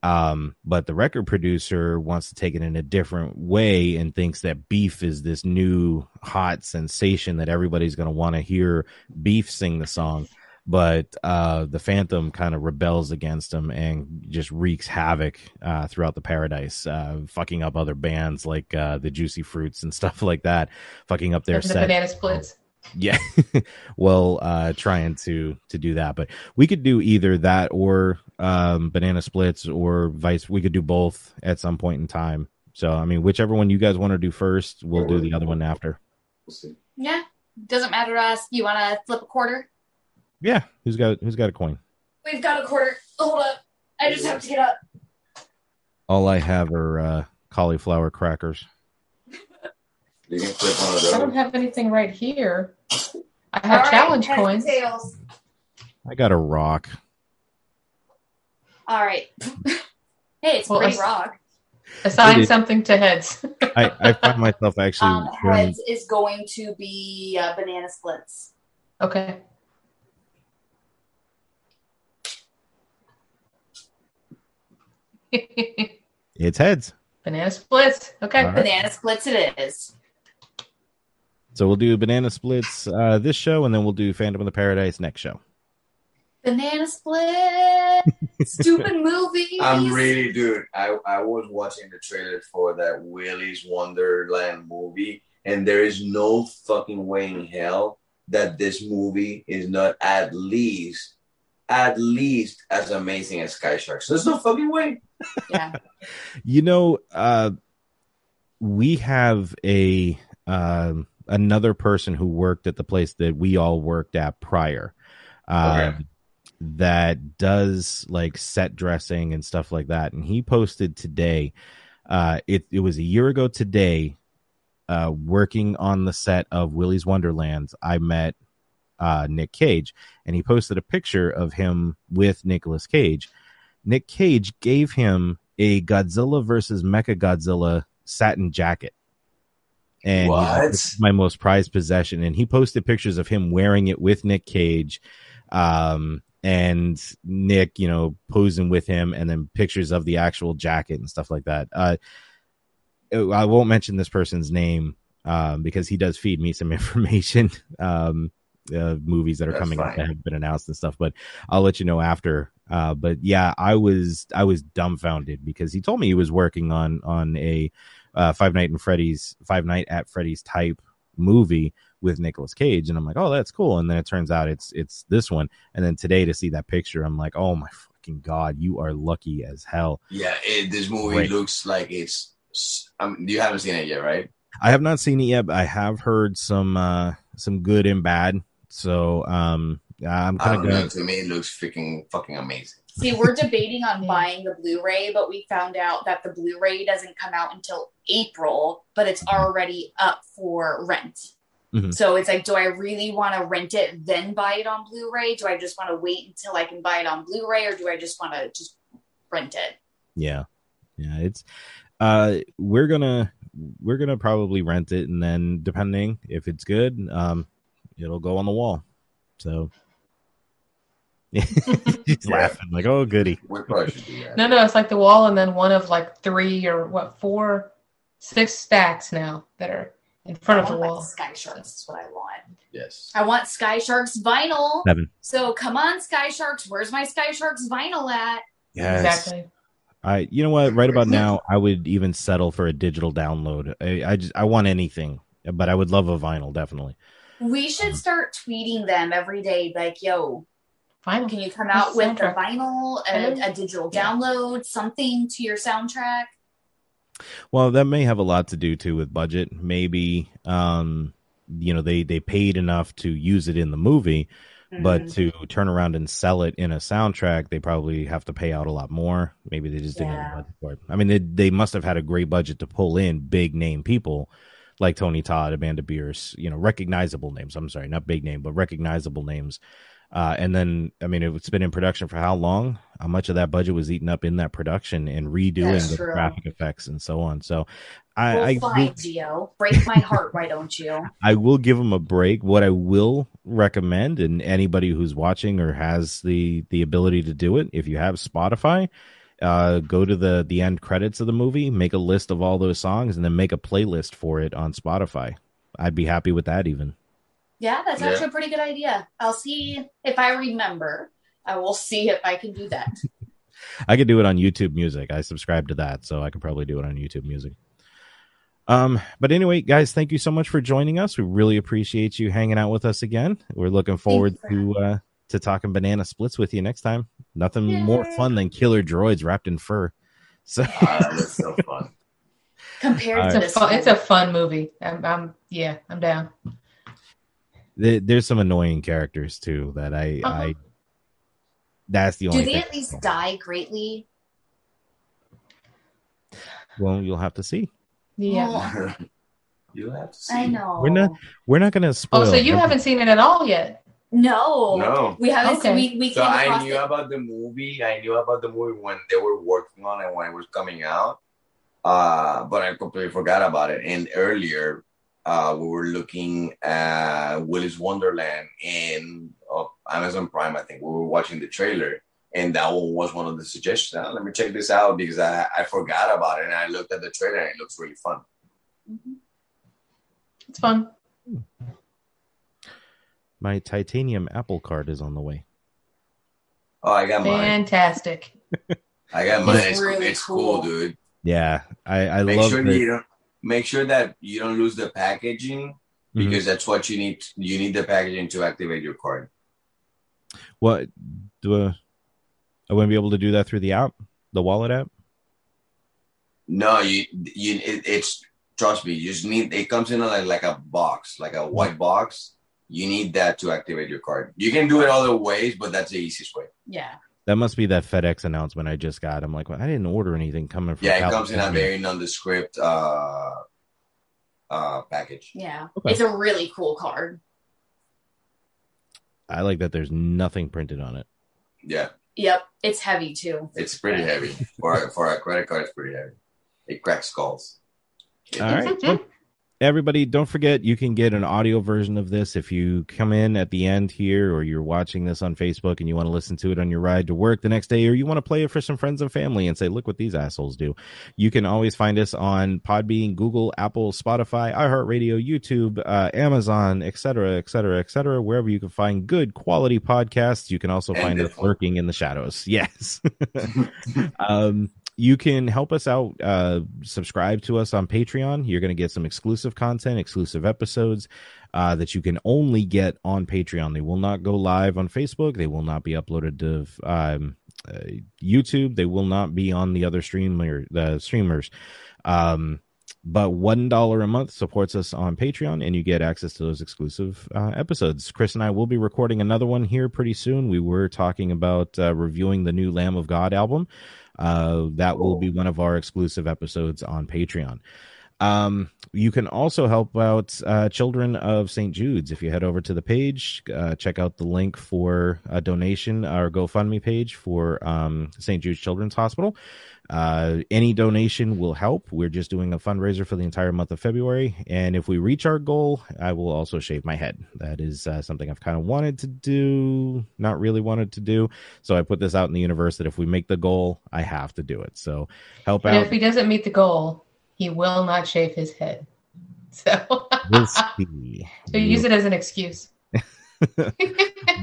um but the record producer wants to take it in a different way and thinks that beef is this new hot sensation that everybody's going to want to hear beef sing the song. But uh the phantom kind of rebels against him and just wreaks havoc uh throughout the paradise uh fucking up other bands like uh the juicy fruits and [LAUGHS] stuff like that fucking up their And the set. banana splits. yeah. [LAUGHS] Well uh trying to to do that but we could do either that or um banana splits or vice we could do both at some point in time so i mean whichever one you guys want to do first we'll do the other one after We'll see. Yeah, doesn't matter to us. You want to flip a quarter? yeah who's got who's got a coin We've got a quarter. Hold up. I just have to get up. all i have are uh cauliflower crackers [LAUGHS] You can flip one of I don't have anything right here. I have right, challenge heads coins. tails. i got a rock All right. [LAUGHS] hey, it's Well, pretty us- rock. Assign something to heads. [LAUGHS] i i find myself actually Um, heads is going to be uh, banana splits. okay. [LAUGHS] it's heads Banana splits. Okay. All right. Banana splits it is. so we'll do banana splits uh this show and then we'll do phantom of the paradise next show Banana split. Stupid [LAUGHS] movies. I'm really, dude. I, I was watching the trailer for that Willy's Wonderland movie, and there is no fucking way in hell that this movie is not at least, at least as amazing as Sky Sharks. There's no fucking way. [LAUGHS] Yeah. You know, uh, we have a um another person who worked at the place that we all worked at prior. Uh, Okay. That does like set dressing and stuff like that, and he posted today. Uh, it it was a year ago today. Uh, working on the set of Willy's Wonderland, I met uh, Nick Cage, and he posted a picture of him with Nicolas Cage. Nick Cage gave him a Godzilla versus Mecha Godzilla satin jacket. And What? "This my most prized possession. And he posted pictures of him wearing it with Nick Cage. Um, and Nick, you know, posing with him, and then pictures of the actual jacket and stuff like that. Uh, I won't mention this person's name um, because he does feed me some [LAUGHS] information, um, uh, movies that are That's coming up that have been announced and stuff. But I'll let you know after. Uh, but yeah, I was I was dumbfounded because he told me he was working on on a uh, Five Night and Freddy's Five Night at Freddy's type movie with Nicolas Cage, and I'm like, oh, that's cool. And then it turns out it's it's this one. And then today to see that picture, I'm like, oh my fucking god, you are lucky as hell. Yeah, it, this movie Great. looks like it's. Um, you haven't seen it yet, right? I have not seen it yet, but I have heard some uh some good and bad. So um I'm kind of know. gonna To me, it looks freaking fucking amazing. See, we're [LAUGHS] debating on buying the Blu-ray, but we found out that the Blu-ray doesn't come out until April, but it's already up for rent. Mhm. So it's like, do I really want to rent it then buy it on Blu-ray? Do I just want to wait until I can buy it on Blu-ray, or do I just want to just rent it? yeah. Yeah, it's uh we're gonna we're gonna probably rent it and then depending if it's good, um it'll go on the wall. So [LAUGHS] he's Yeah. laughing like, oh goody. We probably should do that. No, no, it's like the wall and then one of like three or what, four, six stacks now that are in front of I the wall. like Sky Sharks is what I want. Yes. I want Sky Sharks vinyl. Seven. So come on, Sky Sharks. Where's my Sky Sharks vinyl at? Yes. Exactly. I you know what, right about now I would even settle for a digital download. I, I just I want anything, but I would love a vinyl definitely. We should uh-huh. start tweeting them every day, like, yo, Vinyl. can you come out with the Soundtrack. vinyl, Hello? a, a digital Yeah. download, something to your soundtrack? Well, that may have a lot to do too with budget. Maybe um you know they they paid enough to use it in the movie, but Mhm. to turn around and sell it in a soundtrack, they probably have to pay out a lot more. Maybe they just didn't have Yeah. budget for it. I mean, they they must have had a great budget to pull in big name people like Tony Todd, Amanda Bearse, you know, recognizable names. I'm sorry, not big name, but recognizable names. Uh, and then, I mean, it's been in production for how long? How much of that budget was eaten up in that production and redoing That's the true. graphic effects and so on? So, I, well, I fine, Gio. Break my heart, why don't you? [LAUGHS] I will give them a break. What I will recommend, and anybody who's watching or has the the ability to do it, if you have Spotify, uh, go to the the end credits of the movie, make a list of all those songs, and then make a playlist for it on Spotify. I'd be happy with that. Even Yeah, that's Yeah. actually a pretty good idea. I'll see if I remember. I will see if I can do that. I could do it on YouTube Music. I subscribe to that, so I can probably do it on YouTube Music. Um, but anyway, guys, thank you so much for joining us. We really appreciate you hanging out with us again. We're looking forward to uh to talking banana splits with you next time. Nothing more fun than killer droids wrapped in fur. So that's so fun. [LAUGHS] Compared All to right. It's this, a fun, it's a fun movie. I'm, I'm yeah, I'm down. There- there's some annoying characters too that I Uh-huh. I that's the only. do they thing. at least die greatly? Well, you'll have to see. Yeah. Well, [LAUGHS] you have to see. I know. We're not we're not gonna spoil. Oh, so you everything. haven't seen it at all yet? No, No. we haven't. Okay. We we So came I across knew it. about the movie. I knew about the movie when they were working on it when it was coming out. Uh, but I completely forgot about it. And earlier, uh, we were looking at Willy's Wonderland in uh, Amazon Prime. I think we were watching the trailer, and that one was one of the suggestions. "Ah, let me check this out because I, I forgot about it, and I looked at the trailer, and it looks really fun. Mhm. It's fun. My titanium Apple card is on the way. Oh, I got mine. Fantastic. I got mine. It's It's, really it's cool, cool. dude. Yeah, I I make love sure that- you don't make sure that you don't lose the packaging Mhm. because that's what you need. You need the packaging to activate your card. What do I, I wouldn't be able to do that through the app, the wallet app? No, you you it, it's trust me. You just need it comes in like like a box, like a white box. You need that to activate your card. You can do it other ways, but that's the easiest way. Yeah. That must be that FedEx announcement I just got. I'm like, well, I didn't order anything coming from. Yeah, it comes in a California. very nondescript uh uh package. Yeah. Okay. It's a really cool card. I like that. There's nothing printed on it. Yeah, Yep. It's heavy too. it's pretty heavy for a, for a credit card. It's pretty heavy. It cracks skulls. All right. Everybody, don't forget you can get an audio version of this if you come in at the end here or you're watching this on Facebook and you want to listen to it on your ride to work the next day or you want to play it for some friends and family and say, look what these assholes do. You can always find us on Podbean, Google, Apple, Spotify, iHeartRadio, YouTube, uh, Amazon, et cetera, et cetera, et cetera. Wherever you can find good quality podcasts, you can also find us lurking in the shadows. [LAUGHS] Yes. [LAUGHS] um, you can help us out uh subscribe to us on patreon. You're going to get some exclusive content exclusive episodes uh that you can only get on patreon. They will not go live on facebook. They will not be uploaded to um uh, youtube. They will not be on the other streamer the streamers. Um but one dollar a month supports us on patreon and you get access to those exclusive uh, episodes. Chris and i will be recording another one here pretty soon. We were talking about uh, reviewing the new lamb of god album uh, that will be one of our exclusive episodes on patreon um, you can also help out uh, Children of St. Jude's if you head over to the page. Uh, check out the link for a donation, our GoFundMe page for um, St. Jude's Children's Hospital. Uh, any donation will help. We're just doing a fundraiser for the entire month of February, and if we reach our goal, I will also shave my head. That is uh, something I've kind of wanted to do, not really wanted to do. So I put this out in the universe that if we make the goal, I have to do it. So help And out. if he doesn't meet the goal, he will not shave his head. [LAUGHS] So, We'll [LAUGHS] see. so use it as an excuse. [LAUGHS]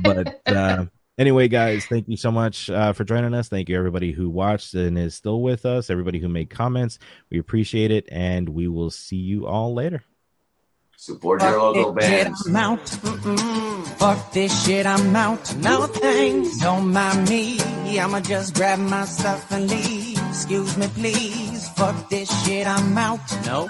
but uh, anyway, guys, thank you so much uh, for joining us. Thank you, everybody who watched and is still with us, everybody who made comments. We appreciate it, and we will see you all later. Support your local Fuck this shit. I'm out. Mm-mm. Fuck this shit, I'm out. No thanks. Don't mind me. I'ma just grab my stuff and leave. Excuse me, please. Fuck this shit, I'm out. No.